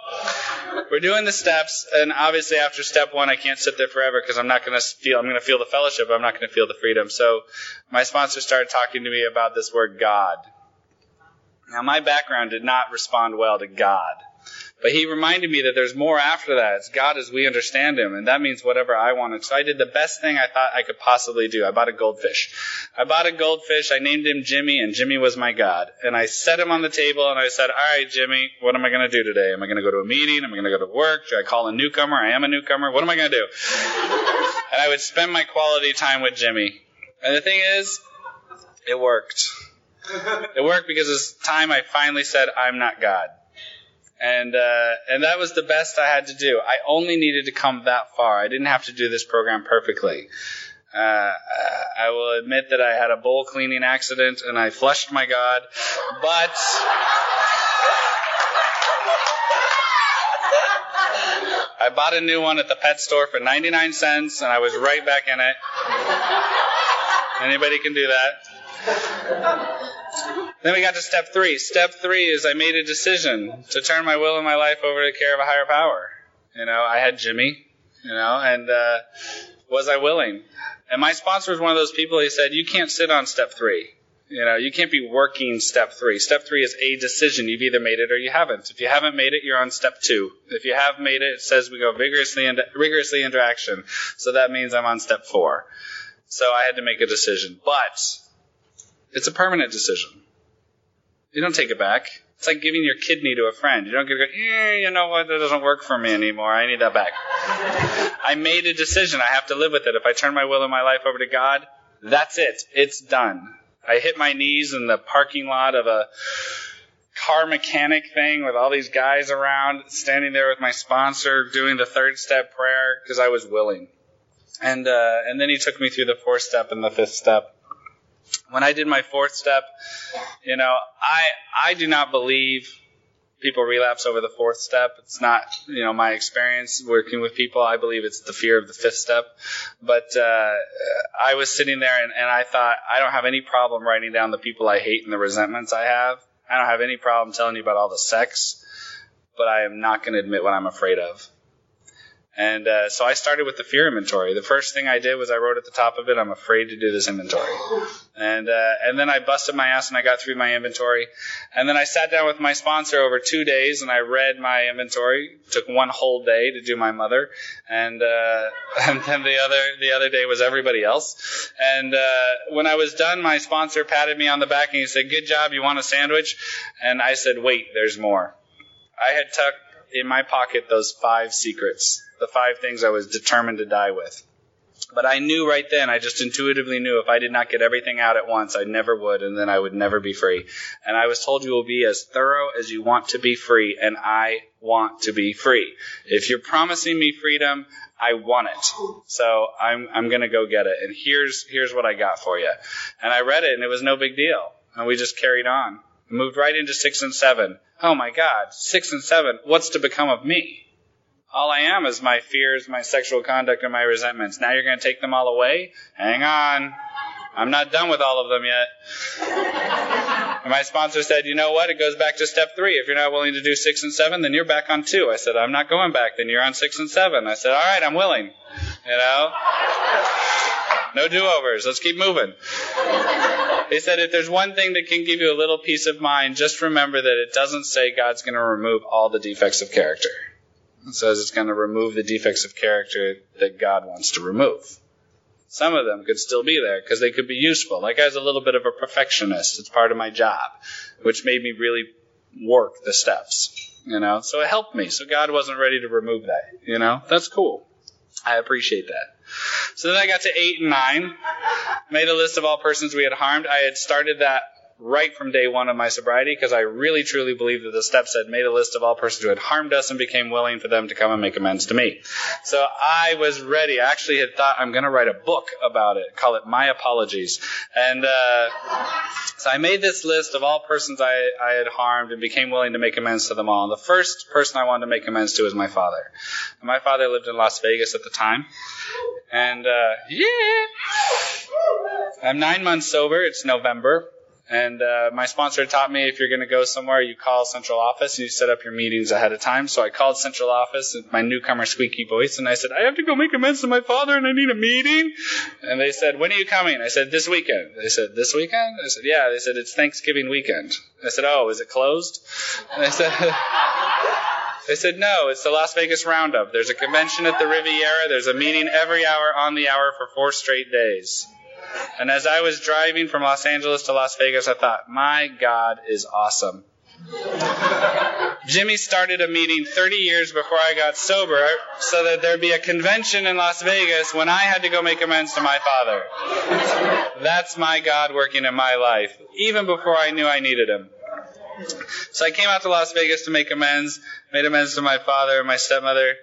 we're doing the steps, and obviously after step one, I can't sit there forever because I'm not going to feel. I'm going to feel the fellowship. I'm not going to feel the freedom. So my sponsor started talking to me about this word God. Now my background did not respond well to God. But he reminded me that there's more after that. It's God as we understand him, and that means whatever I wanted. So I did the best thing I thought I could possibly do. I bought a goldfish. I bought a goldfish, I named him Jimmy, and Jimmy was my God. And I set him on the table and I said, All right, Jimmy, what am I gonna do today? Am I gonna go to a meeting? Am I gonna go to work? Do I call a newcomer? I am a newcomer. What am I gonna do? and I would spend my quality time with Jimmy. And the thing is, it worked. It worked because it's time I finally said, I'm not God and uh, and that was the best I had to do. I only needed to come that far. I didn't have to do this program perfectly. Uh, I will admit that I had a bowl cleaning accident and I flushed my God, but. I bought a new one at the pet store for 99 cents and I was right back in it. Anybody can do that. Then we got to step three. Step three is I made a decision to turn my will and my life over to the care of a higher power. You know, I had Jimmy, you know, and uh, was I willing? And my sponsor was one of those people. He said, "You can't sit on step three. You know, you can't be working step three. Step three is a decision. You've either made it or you haven't. If you haven't made it, you're on step two. If you have made it, it says we go vigorously rigorously into action. So that means I'm on step four. So I had to make a decision, but it's a permanent decision. You don't take it back. It's like giving your kidney to a friend. You don't get to go, eh, you know what, that doesn't work for me anymore. I need that back. [laughs] I made a decision. I have to live with it. If I turn my will and my life over to God, that's it. It's done. I hit my knees in the parking lot of a car mechanic thing with all these guys around, standing there with my sponsor doing the third step prayer because I was willing. And uh, and then he took me through the fourth step and the fifth step when I did my fourth step, you know, I I do not believe people relapse over the fourth step. It's not, you know, my experience working with people. I believe it's the fear of the fifth step. But uh, I was sitting there and, and I thought, I don't have any problem writing down the people I hate and the resentments I have. I don't have any problem telling you about all the sex, but I am not going to admit what I'm afraid of. And uh, so I started with the fear inventory. The first thing I did was I wrote at the top of it, "I'm afraid to do this inventory." And uh, and then I busted my ass and I got through my inventory. And then I sat down with my sponsor over two days and I read my inventory. It took one whole day to do my mother, and uh, [laughs] and then the other the other day was everybody else. And uh, when I was done, my sponsor patted me on the back and he said, "Good job. You want a sandwich?" And I said, "Wait, there's more." I had tucked in my pocket those five secrets the five things I was determined to die with. But I knew right then, I just intuitively knew if I did not get everything out at once, I never would, and then I would never be free. And I was told you will be as thorough as you want to be free, and I want to be free. If you're promising me freedom, I want it. So I'm, I'm gonna go get it. And here's, here's what I got for you. And I read it, and it was no big deal. And we just carried on. Moved right into six and seven. Oh my God, six and seven. What's to become of me? All I am is my fears, my sexual conduct, and my resentments. Now you're going to take them all away? Hang on. I'm not done with all of them yet. [laughs] my sponsor said, you know what? It goes back to step three. If you're not willing to do six and seven, then you're back on two. I said, I'm not going back. Then you're on six and seven. I said, all right, I'm willing. You know? No do-overs. Let's keep moving. He said, if there's one thing that can give you a little peace of mind, just remember that it doesn't say God's going to remove all the defects of character. It says it's going to remove the defects of character that God wants to remove. Some of them could still be there because they could be useful. Like I was a little bit of a perfectionist. It's part of my job, which made me really work the steps, you know? So it helped me. So God wasn't ready to remove that, you know? That's cool. I appreciate that. So then I got to eight and nine, made a list of all persons we had harmed. I had started that right from day one of my sobriety because I really truly believe that the steps had made a list of all persons who had harmed us and became willing for them to come and make amends to me. So I was ready. I actually had thought I'm going to write a book about it, call it My Apologies. And uh, so I made this list of all persons I, I had harmed and became willing to make amends to them all. And the first person I wanted to make amends to was my father. And my father lived in Las Vegas at the time. And uh, yeah, I'm nine months sober. It's November. And uh, my sponsor taught me if you're going to go somewhere, you call central office and you set up your meetings ahead of time. So I called central office with my newcomer squeaky voice and I said, I have to go make amends to my father and I need a meeting. And they said, When are you coming? I said, This weekend. They said, This weekend? I said, Yeah. They said, It's Thanksgiving weekend. I said, Oh, is it closed? And I said, [laughs] They said, no, it's the Las Vegas Roundup. There's a convention at the Riviera. There's a meeting every hour on the hour for four straight days. And as I was driving from Los Angeles to Las Vegas, I thought, my God is awesome. Jimmy started a meeting 30 years before I got sober so that there'd be a convention in Las Vegas when I had to go make amends to my father. That's my God working in my life, even before I knew I needed him. So I came out to Las Vegas to make amends, made amends to my father and my stepmother,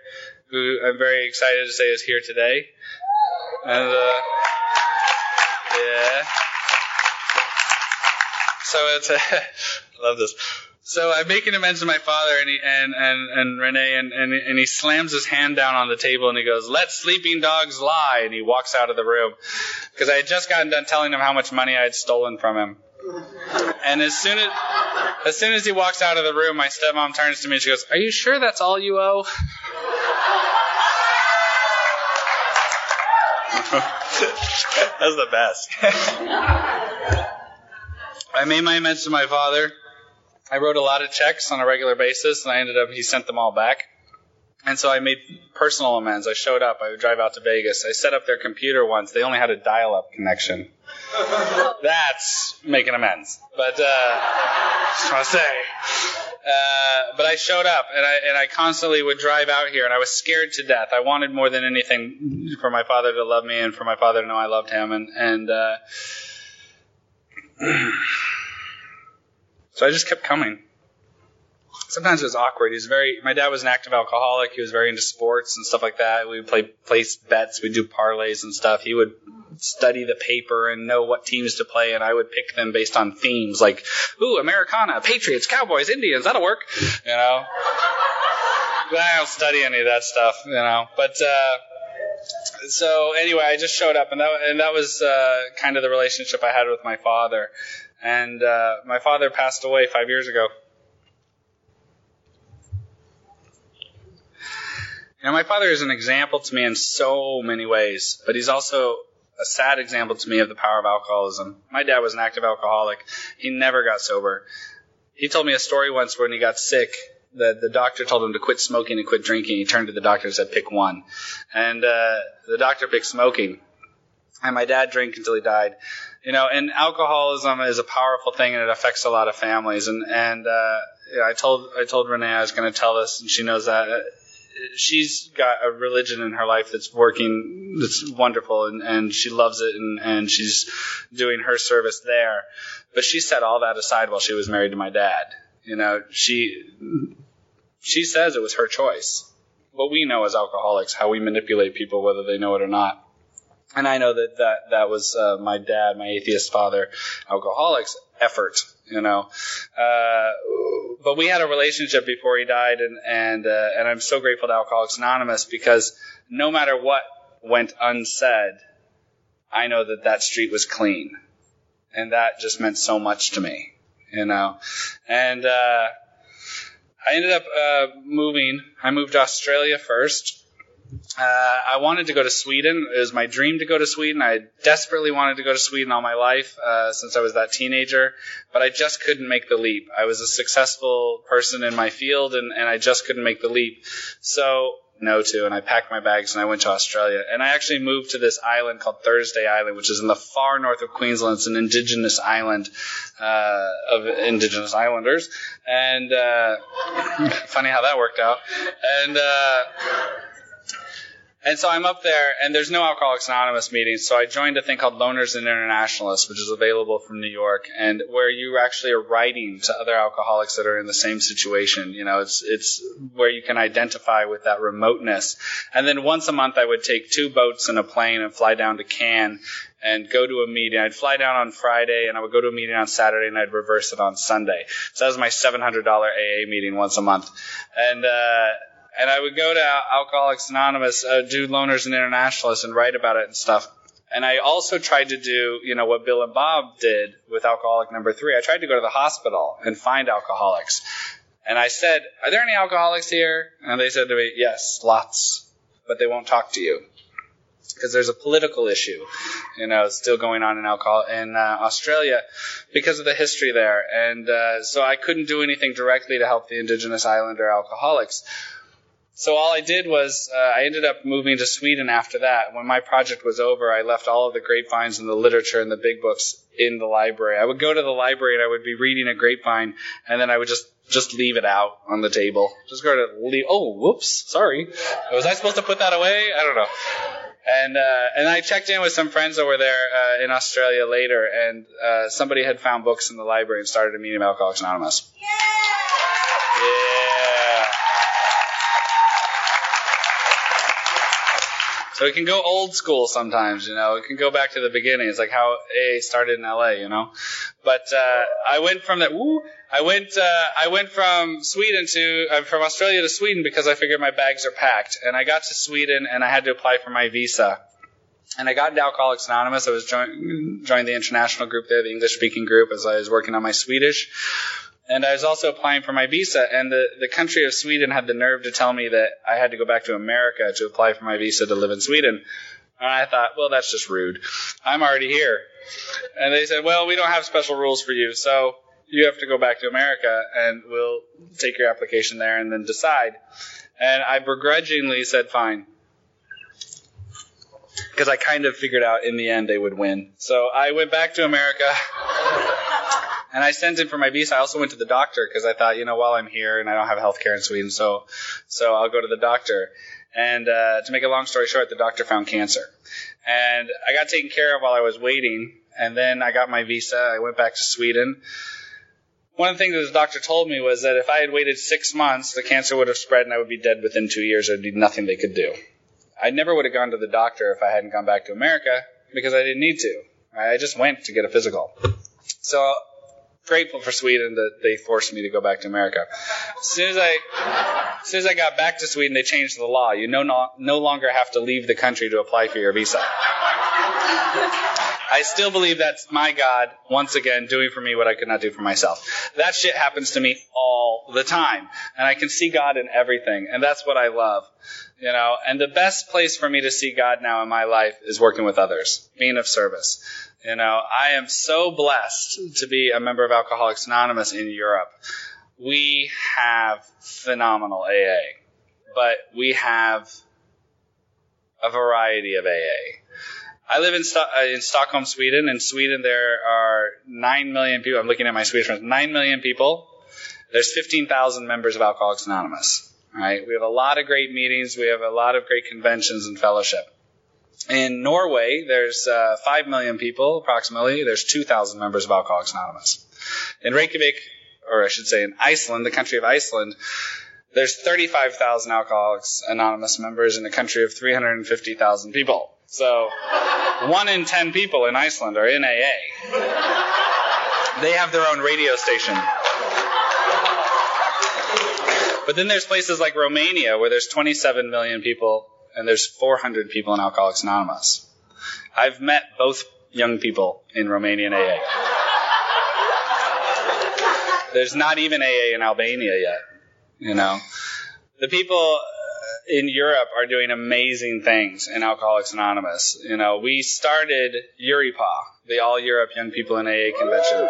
who I'm very excited to say is here today. And, uh, yeah. So it's, [laughs] I love this. So I'm making amends to my father and he, and, and, and Renee and, and, and he slams his hand down on the table and he goes, let sleeping dogs lie. And he walks out of the room because I had just gotten done telling him how much money I had stolen from him. And as soon as, as soon as he walks out of the room, my stepmom turns to me and she goes, are you sure that's all you owe? [laughs] That's the best. I made my amends to my father. I wrote a lot of checks on a regular basis, and I ended up, he sent them all back. And so I made personal amends. I showed up. I would drive out to Vegas. I set up their computer once. They only had a dial up connection. That's making amends. But, uh, just want to say. Uh, but I showed up and I, and I constantly would drive out here and I was scared to death. I wanted more than anything for my father to love me and for my father to know I loved him. And, and, uh, [clears throat] so I just kept coming sometimes it was awkward. He was very. My dad was an active alcoholic. He was very into sports and stuff like that. We would play place bets. We'd do parlays and stuff. He would study the paper and know what teams to play, and I would pick them based on themes like, ooh, Americana, Patriots, Cowboys, Indians. That'll work, you know. But I don't study any of that stuff, you know. But uh, so anyway, I just showed up, and that and that was uh, kind of the relationship I had with my father. And uh, my father passed away five years ago. You know, my father is an example to me in so many ways, but he's also a sad example to me of the power of alcoholism. My dad was an active alcoholic. He never got sober. He told me a story once when he got sick. The, the doctor told him to quit smoking and quit drinking. He turned to the doctor and said, pick one. And uh, the doctor picked smoking. And my dad drank until he died. You know, and alcoholism is a powerful thing and it affects a lot of families. And, and uh, I told I told Renee I was going to tell this, and she knows that she's got a religion in her life that's working, that's wonderful, and, and she loves it, and, and she's doing her service there. But she set all that aside while she was married to my dad. You know, she she says it was her choice. But we know as alcoholics how we manipulate people, whether they know it or not. And I know that that, that was uh, my dad, my atheist father, alcoholics effort you know. Uh, but we had a relationship before he died, and and uh, and I'm so grateful to Alcoholics Anonymous because no matter what went unsaid, I know that that street was clean, and that just meant so much to me, you know. And uh, I ended up uh, moving. I moved to Australia first. Uh, I wanted to go to Sweden. It was my dream to go to Sweden. I desperately wanted to go to Sweden all my life uh, since I was that teenager, but I just couldn't make the leap. I was a successful person in my field, and, and I just couldn't make the leap. So no to, and I packed my bags and I went to Australia. And I actually moved to this island called Thursday Island, which is in the far north of Queensland. It's an indigenous island uh, of indigenous islanders, and uh, [laughs] funny how that worked out. And uh, and so I'm up there, and there's no Alcoholics Anonymous meetings. So I joined a thing called Loners and Internationalists, which is available from New York, and where you actually are writing to other alcoholics that are in the same situation. You know, it's it's where you can identify with that remoteness. And then once a month, I would take two boats and a plane and fly down to Cairns and go to a meeting. I'd fly down on Friday and I would go to a meeting on Saturday and I'd reverse it on Sunday. So that was my $700 AA meeting once a month. And, uh, and I would go to Alcoholics Anonymous, uh, do Loners and Internationalists, and write about it and stuff. And I also tried to do, you know, what Bill and Bob did with alcoholic number three. I tried to go to the hospital and find alcoholics. And I said, Are there any alcoholics here? And they said to me, Yes, lots. But they won't talk to you. Because there's a political issue, you know, still going on in alcohol in uh, Australia because of the history there, and uh, so I couldn't do anything directly to help the Indigenous Islander alcoholics. So all I did was uh, I ended up moving to Sweden after that. When my project was over, I left all of the grapevines and the literature and the big books in the library. I would go to the library and I would be reading a grapevine, and then I would just just leave it out on the table. Just go to leave. Oh, whoops, sorry. Was I supposed to put that away? I don't know. And uh, and I checked in with some friends that were there uh, in Australia later, and uh, somebody had found books in the library and started a meeting of Alcoholics Anonymous. Yeah. Yeah. So we can go old school sometimes, you know. We can go back to the beginning. It's like how AA started in LA, you know. But uh, I went from that. Woo, I went. Uh, I went from Sweden to uh, from Australia to Sweden because I figured my bags are packed. And I got to Sweden and I had to apply for my visa. And I got into Alcoholics Anonymous. I was join, joined the international group there, the English speaking group, as I was working on my Swedish. And I was also applying for my visa, and the, the country of Sweden had the nerve to tell me that I had to go back to America to apply for my visa to live in Sweden. And I thought, well, that's just rude. I'm already here. And they said, well, we don't have special rules for you, so you have to go back to America, and we'll take your application there and then decide. And I begrudgingly said, fine. Because I kind of figured out in the end they would win. So I went back to America. And I sent in for my visa. I also went to the doctor because I thought, you know, while I'm here and I don't have health care in Sweden, so so I'll go to the doctor. And uh, to make a long story short, the doctor found cancer, and I got taken care of while I was waiting. And then I got my visa. I went back to Sweden. One of the things that the doctor told me was that if I had waited six months, the cancer would have spread and I would be dead within two years. There'd be nothing they could do. I never would have gone to the doctor if I hadn't gone back to America because I didn't need to. I just went to get a physical. So grateful for Sweden that they forced me to go back to America. As soon as I, as soon as I got back to Sweden, they changed the law. You no, no, no longer have to leave the country to apply for your visa. I still believe that's my God, once again, doing for me what I could not do for myself. That shit happens to me all the time. And I can see God in everything. And that's what I love. You know, and the best place for me to see God now in my life is working with others, being of service. You know, I am so blessed to be a member of Alcoholics Anonymous in Europe. We have phenomenal AA, but we have a variety of AA. I live in, uh, in Stockholm, Sweden. In Sweden, there are 9 million people. I'm looking at my Swedish friends. 9 million people. There's 15,000 members of Alcoholics Anonymous. Right? We have a lot of great meetings. We have a lot of great conventions and fellowship. In Norway, there's uh, 5 million people approximately. There's 2,000 members of Alcoholics Anonymous. In Reykjavik, or I should say in Iceland, the country of Iceland, there's 35,000 Alcoholics Anonymous members in a country of 350,000 people. So, one in 10 people in Iceland are in AA. They have their own radio station. But then there's places like Romania where there's 27 million people and there's 400 people in Alcoholics Anonymous. I've met both young people in Romanian AA. There's not even AA in Albania yet, you know. The people in Europe are doing amazing things in Alcoholics Anonymous. You know, we started EURYPAA, the All Europe Young People in AA convention.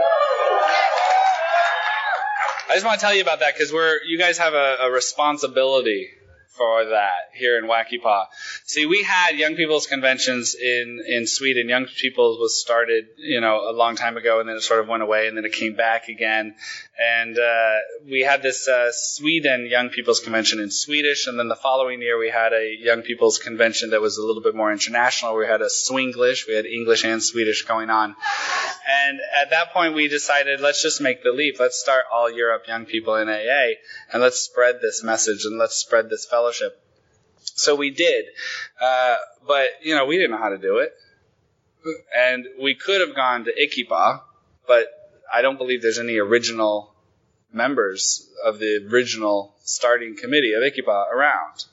I just want to tell you about that because we're you guys have a, a responsibility for that here in WACYPAA. See, we had young people's conventions in, in Sweden. Young people's was started, you know, a long time ago and then it sort of went away and then it came back again. And, uh, we had this, uh, Sweden Young People's Convention in Swedish. And then the following year we had a Young People's Convention that was a little bit more international. We had a Swinglish. We had English and Swedish going on. And at that point we decided, let's just make the leap. Let's start all Europe Young People in AA and let's spread this message and let's spread this fellowship. So we did. Uh, but, you know, we didn't know how to do it. And we could have gone to ICYPAA, but I don't believe there's any original members of the original starting committee of ICYPAA around.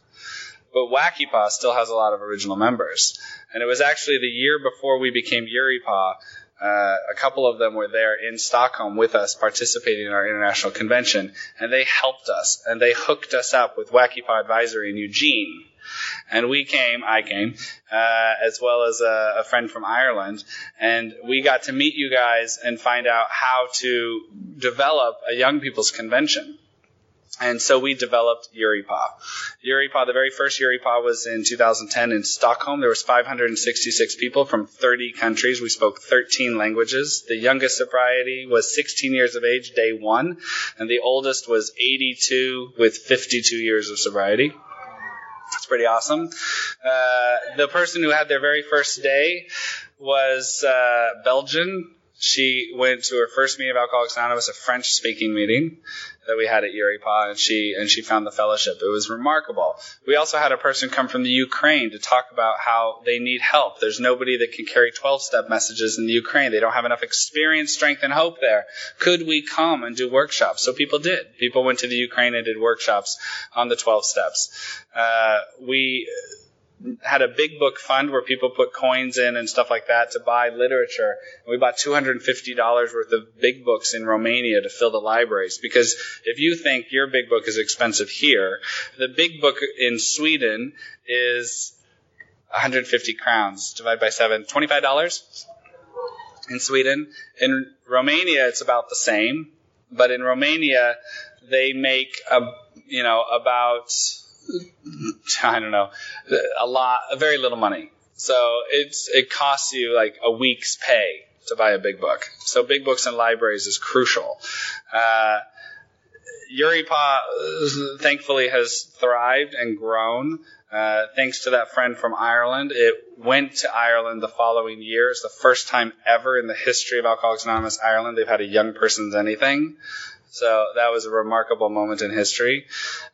but WACYPAA still has a lot of original members. And it was actually the year before we became EURYPAA. Uh, a couple of them were there in Stockholm with us, participating in our international convention, and they helped us and they hooked us up with WACYPAA Advisory in Eugene. And we came, I came, uh, as well as a, a, friend from Ireland, and we got to meet you guys and find out how to develop a young people's convention. And so we developed EURYPAA. EURYPAA, the very first EURYPAA was in 2010 in Stockholm. There was 566 people from 30 countries. We spoke 13 languages. The youngest sobriety was 16 years of age, day one, and the oldest was 82 with 52 years of sobriety. It's pretty awesome. Uh, the person who had their very first day was uh, Belgian. She went to her first meeting of Alcoholics Anonymous, a French speaking meeting that we had at EURYPAA, and she and she found the fellowship. It was remarkable. We also had a person come from the Ukraine to talk about how they need help. There's nobody that can carry 12-step messages in the Ukraine. They don't have enough experience, strength, and hope there. Could we come and do workshops? So people did. People went to the Ukraine and did workshops on the 12 steps. Uh, we had a big book fund where people put coins in and stuff like that to buy literature. And we bought $250 worth of big books in Romania to fill the libraries. Because if you think your big book is expensive here, the big book in Sweden is 150 crowns divided by seven, $25 in Sweden. In Romania, it's about the same. But in Romania, they make a, you know, about [laughs] I don't know, a lot, very little money. So it's it costs you like a week's pay to buy a big book. So big books in libraries is crucial. Uh, EURYPAA uh, thankfully has thrived and grown. Uh, thanks to that friend from Ireland, it went to Ireland the following year. It's the first time ever in the history of Alcoholics Anonymous Ireland they've had a young person's anything. So that was a remarkable moment in history.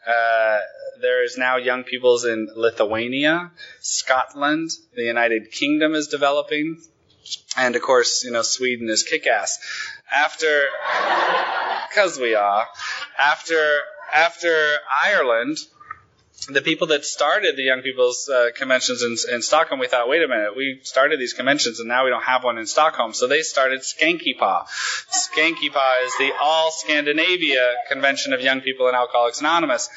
Uh, there is now young peoples in Lithuania, Scotland, the United Kingdom is developing, and of course, you know, Sweden is kick-ass. After, [laughs] because we are, after after Ireland, the people that started the young people's uh, conventions in, in, Stockholm, we thought, wait a minute, we started these conventions and now we don't have one in Stockholm. So they started SCANYPAA. SCANYPAA is the all Scandinavia convention of young people in Alcoholics Anonymous.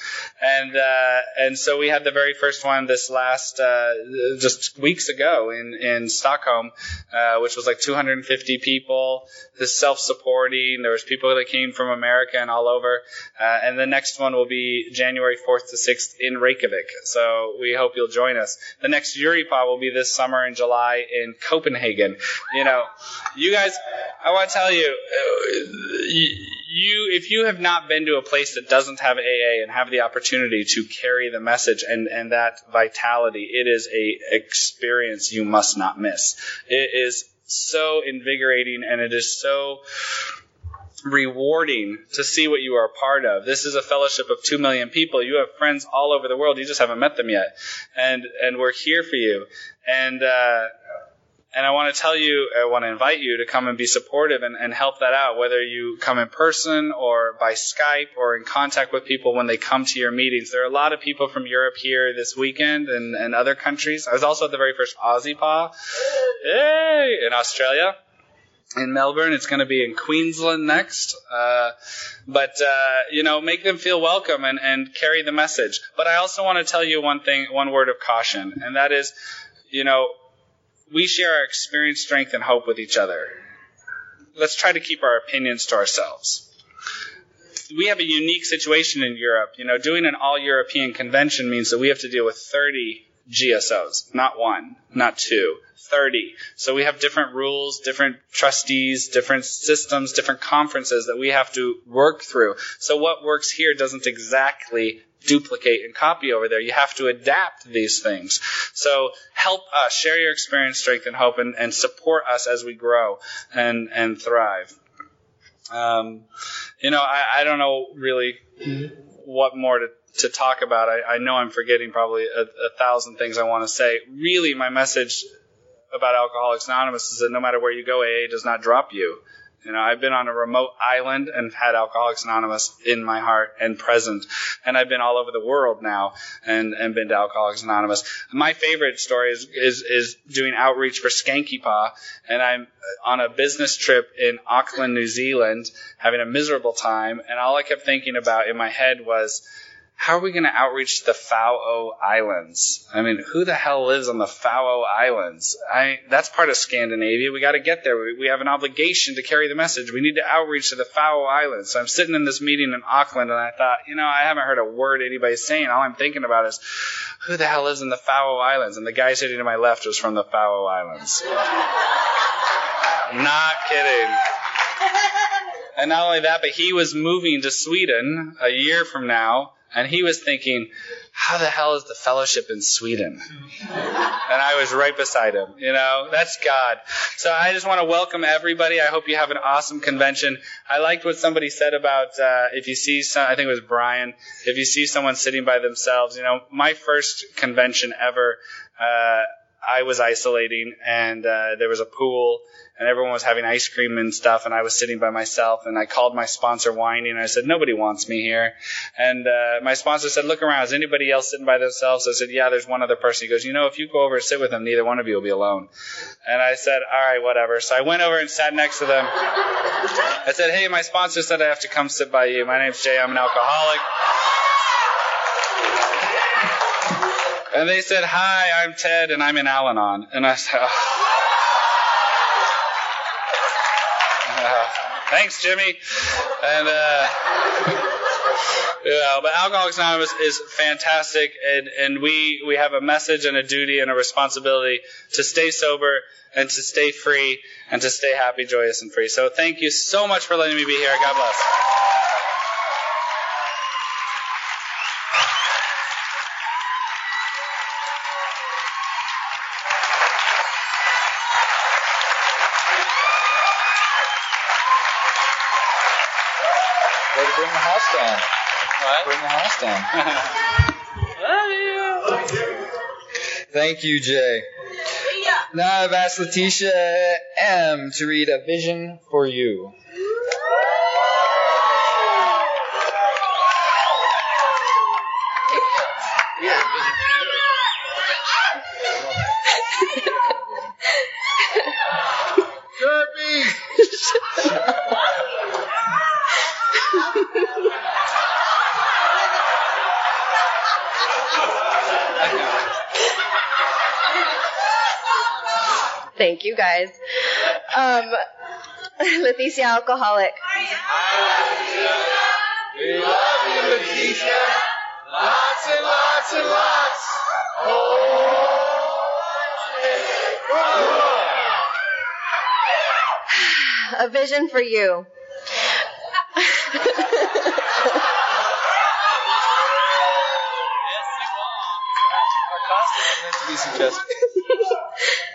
And, uh, and so we had the very first one this last, uh, just weeks ago in, in Stockholm, uh, which was like 250 people. This self-supporting. There was people that came from America and all over. Uh, and the next one will be January 4th to 6th in Reykjavik. So we hope you'll join us. The next EURYPAA will be this summer in July in Copenhagen. You know, you guys, I want to tell you, uh, you, if you have not been to a place that doesn't have AA and have the opportunity to carry the message and, and that vitality, it is a experience you must not miss. It is so invigorating and it is so rewarding to see what you are a part of. This is a fellowship of two million people. You have friends all over the world. You just haven't met them yet, and and we're here for you. And uh, and I want to tell you, I want to invite you to come and be supportive and, and help that out, whether you come in person or by Skype or in contact with people when they come to your meetings. There are a lot of people from Europe here this weekend and, and other countries. I was also at the very first AUSYPAA, hey, in Australia in Melbourne. It's going to be in Queensland next. Uh, but, uh, you know, make them feel welcome and, and carry the message. But I also want to tell you one thing, one word of caution, and that is, you know, we share our experience, strength, and hope with each other. Let's try to keep our opinions to ourselves. We have a unique situation in Europe. You know, doing an all European convention means that we have to deal with 30 GSOs, not one, not two, 30. So we have different rules, different trustees, different systems, different conferences that we have to work through. So what works here doesn't exactly duplicate and copy over there. You have to adapt these things. So help us, share your experience, strength, and hope, and, and support us as we grow and, and thrive. Um, you know, I, I don't know really what more to to talk about. I, I know I'm forgetting probably a, a thousand things I want to say. Really, my message about Alcoholics Anonymous is that no matter where you go, AA does not drop you. You know, I've been on a remote island and had Alcoholics Anonymous in my heart and present. And I've been all over the world now and, and been to Alcoholics Anonymous. My favorite story is, is, is doing outreach for SCANYPAA. And I'm on a business trip in Auckland, New Zealand, having a miserable time. And all I kept thinking about in my head was, how are we going to outreach to the Faroe Islands? I mean, who the hell lives on the Faroe Islands? I, that's part of Scandinavia. We got to get there. We, we, have an obligation to carry the message. We need to outreach to the Faroe Islands. So I'm sitting in this meeting in Auckland and I thought, you know, I haven't heard a word anybody's saying. All I'm thinking about is, who the hell lives in the Faroe Islands? And the guy sitting to my left was from the Faroe Islands. [laughs] Not kidding. And not only that, but he was moving to Sweden a year from now and he was thinking, how the hell is the fellowship in Sweden? and I was right beside him. You know, that's God. So I just want to welcome everybody. I hope you have an awesome convention. I liked what somebody said about uh, if you see some, I think it was Brian, if you see someone sitting by themselves, you know, my first convention ever, uh, I was isolating and uh, there was a pool and everyone was having ice cream and stuff, and I was sitting by myself, and I called my sponsor whining, and I said, nobody wants me here. And uh, my sponsor said, look around, is anybody else sitting by themselves? I said, yeah, there's one other person. He goes, you know, if you go over and sit with them, neither one of you will be alone. And I said, all right, whatever. So I went over and sat next to them. I said, hey, my sponsor said I have to come sit by you. My name's Jay. I'm an alcoholic. And they said, hi, I'm Ted, and I'm in Al-Anon. And I said, oh. [laughs] Thanks, Jimmy. And uh, [laughs] yeah, but Alcoholics Anonymous is fantastic, and and we we have a message and a duty and a responsibility to stay sober and to stay free and to stay happy, joyous, and free. So thank you so much for letting me be here. God bless. Thank you, Jay. Now I've asked Letitia M to read a vision for you. You guys. Um, [laughs] Leticia Alcoholic. We love you, Leticia. Lots and lots and lots. [sighs] A vision for you. [laughs] Our [laughs]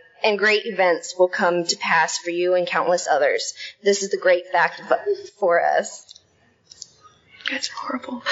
and great events will come to pass for you and countless others. This is the great fact for us. That's horrible. [laughs]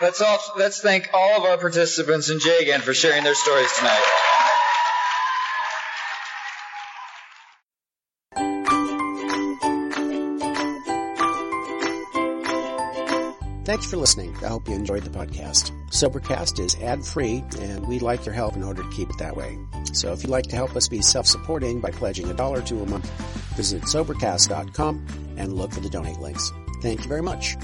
Let's all let's thank all of our participants in Jay again for sharing their stories tonight. Thanks for listening. I hope you enjoyed the podcast. Sobercast is ad free and we'd like your help in order to keep it that way. So if you'd like to help us be self-supporting by pledging a dollar to a month, visit Sobercast.com and look for the donate links. Thank you very much.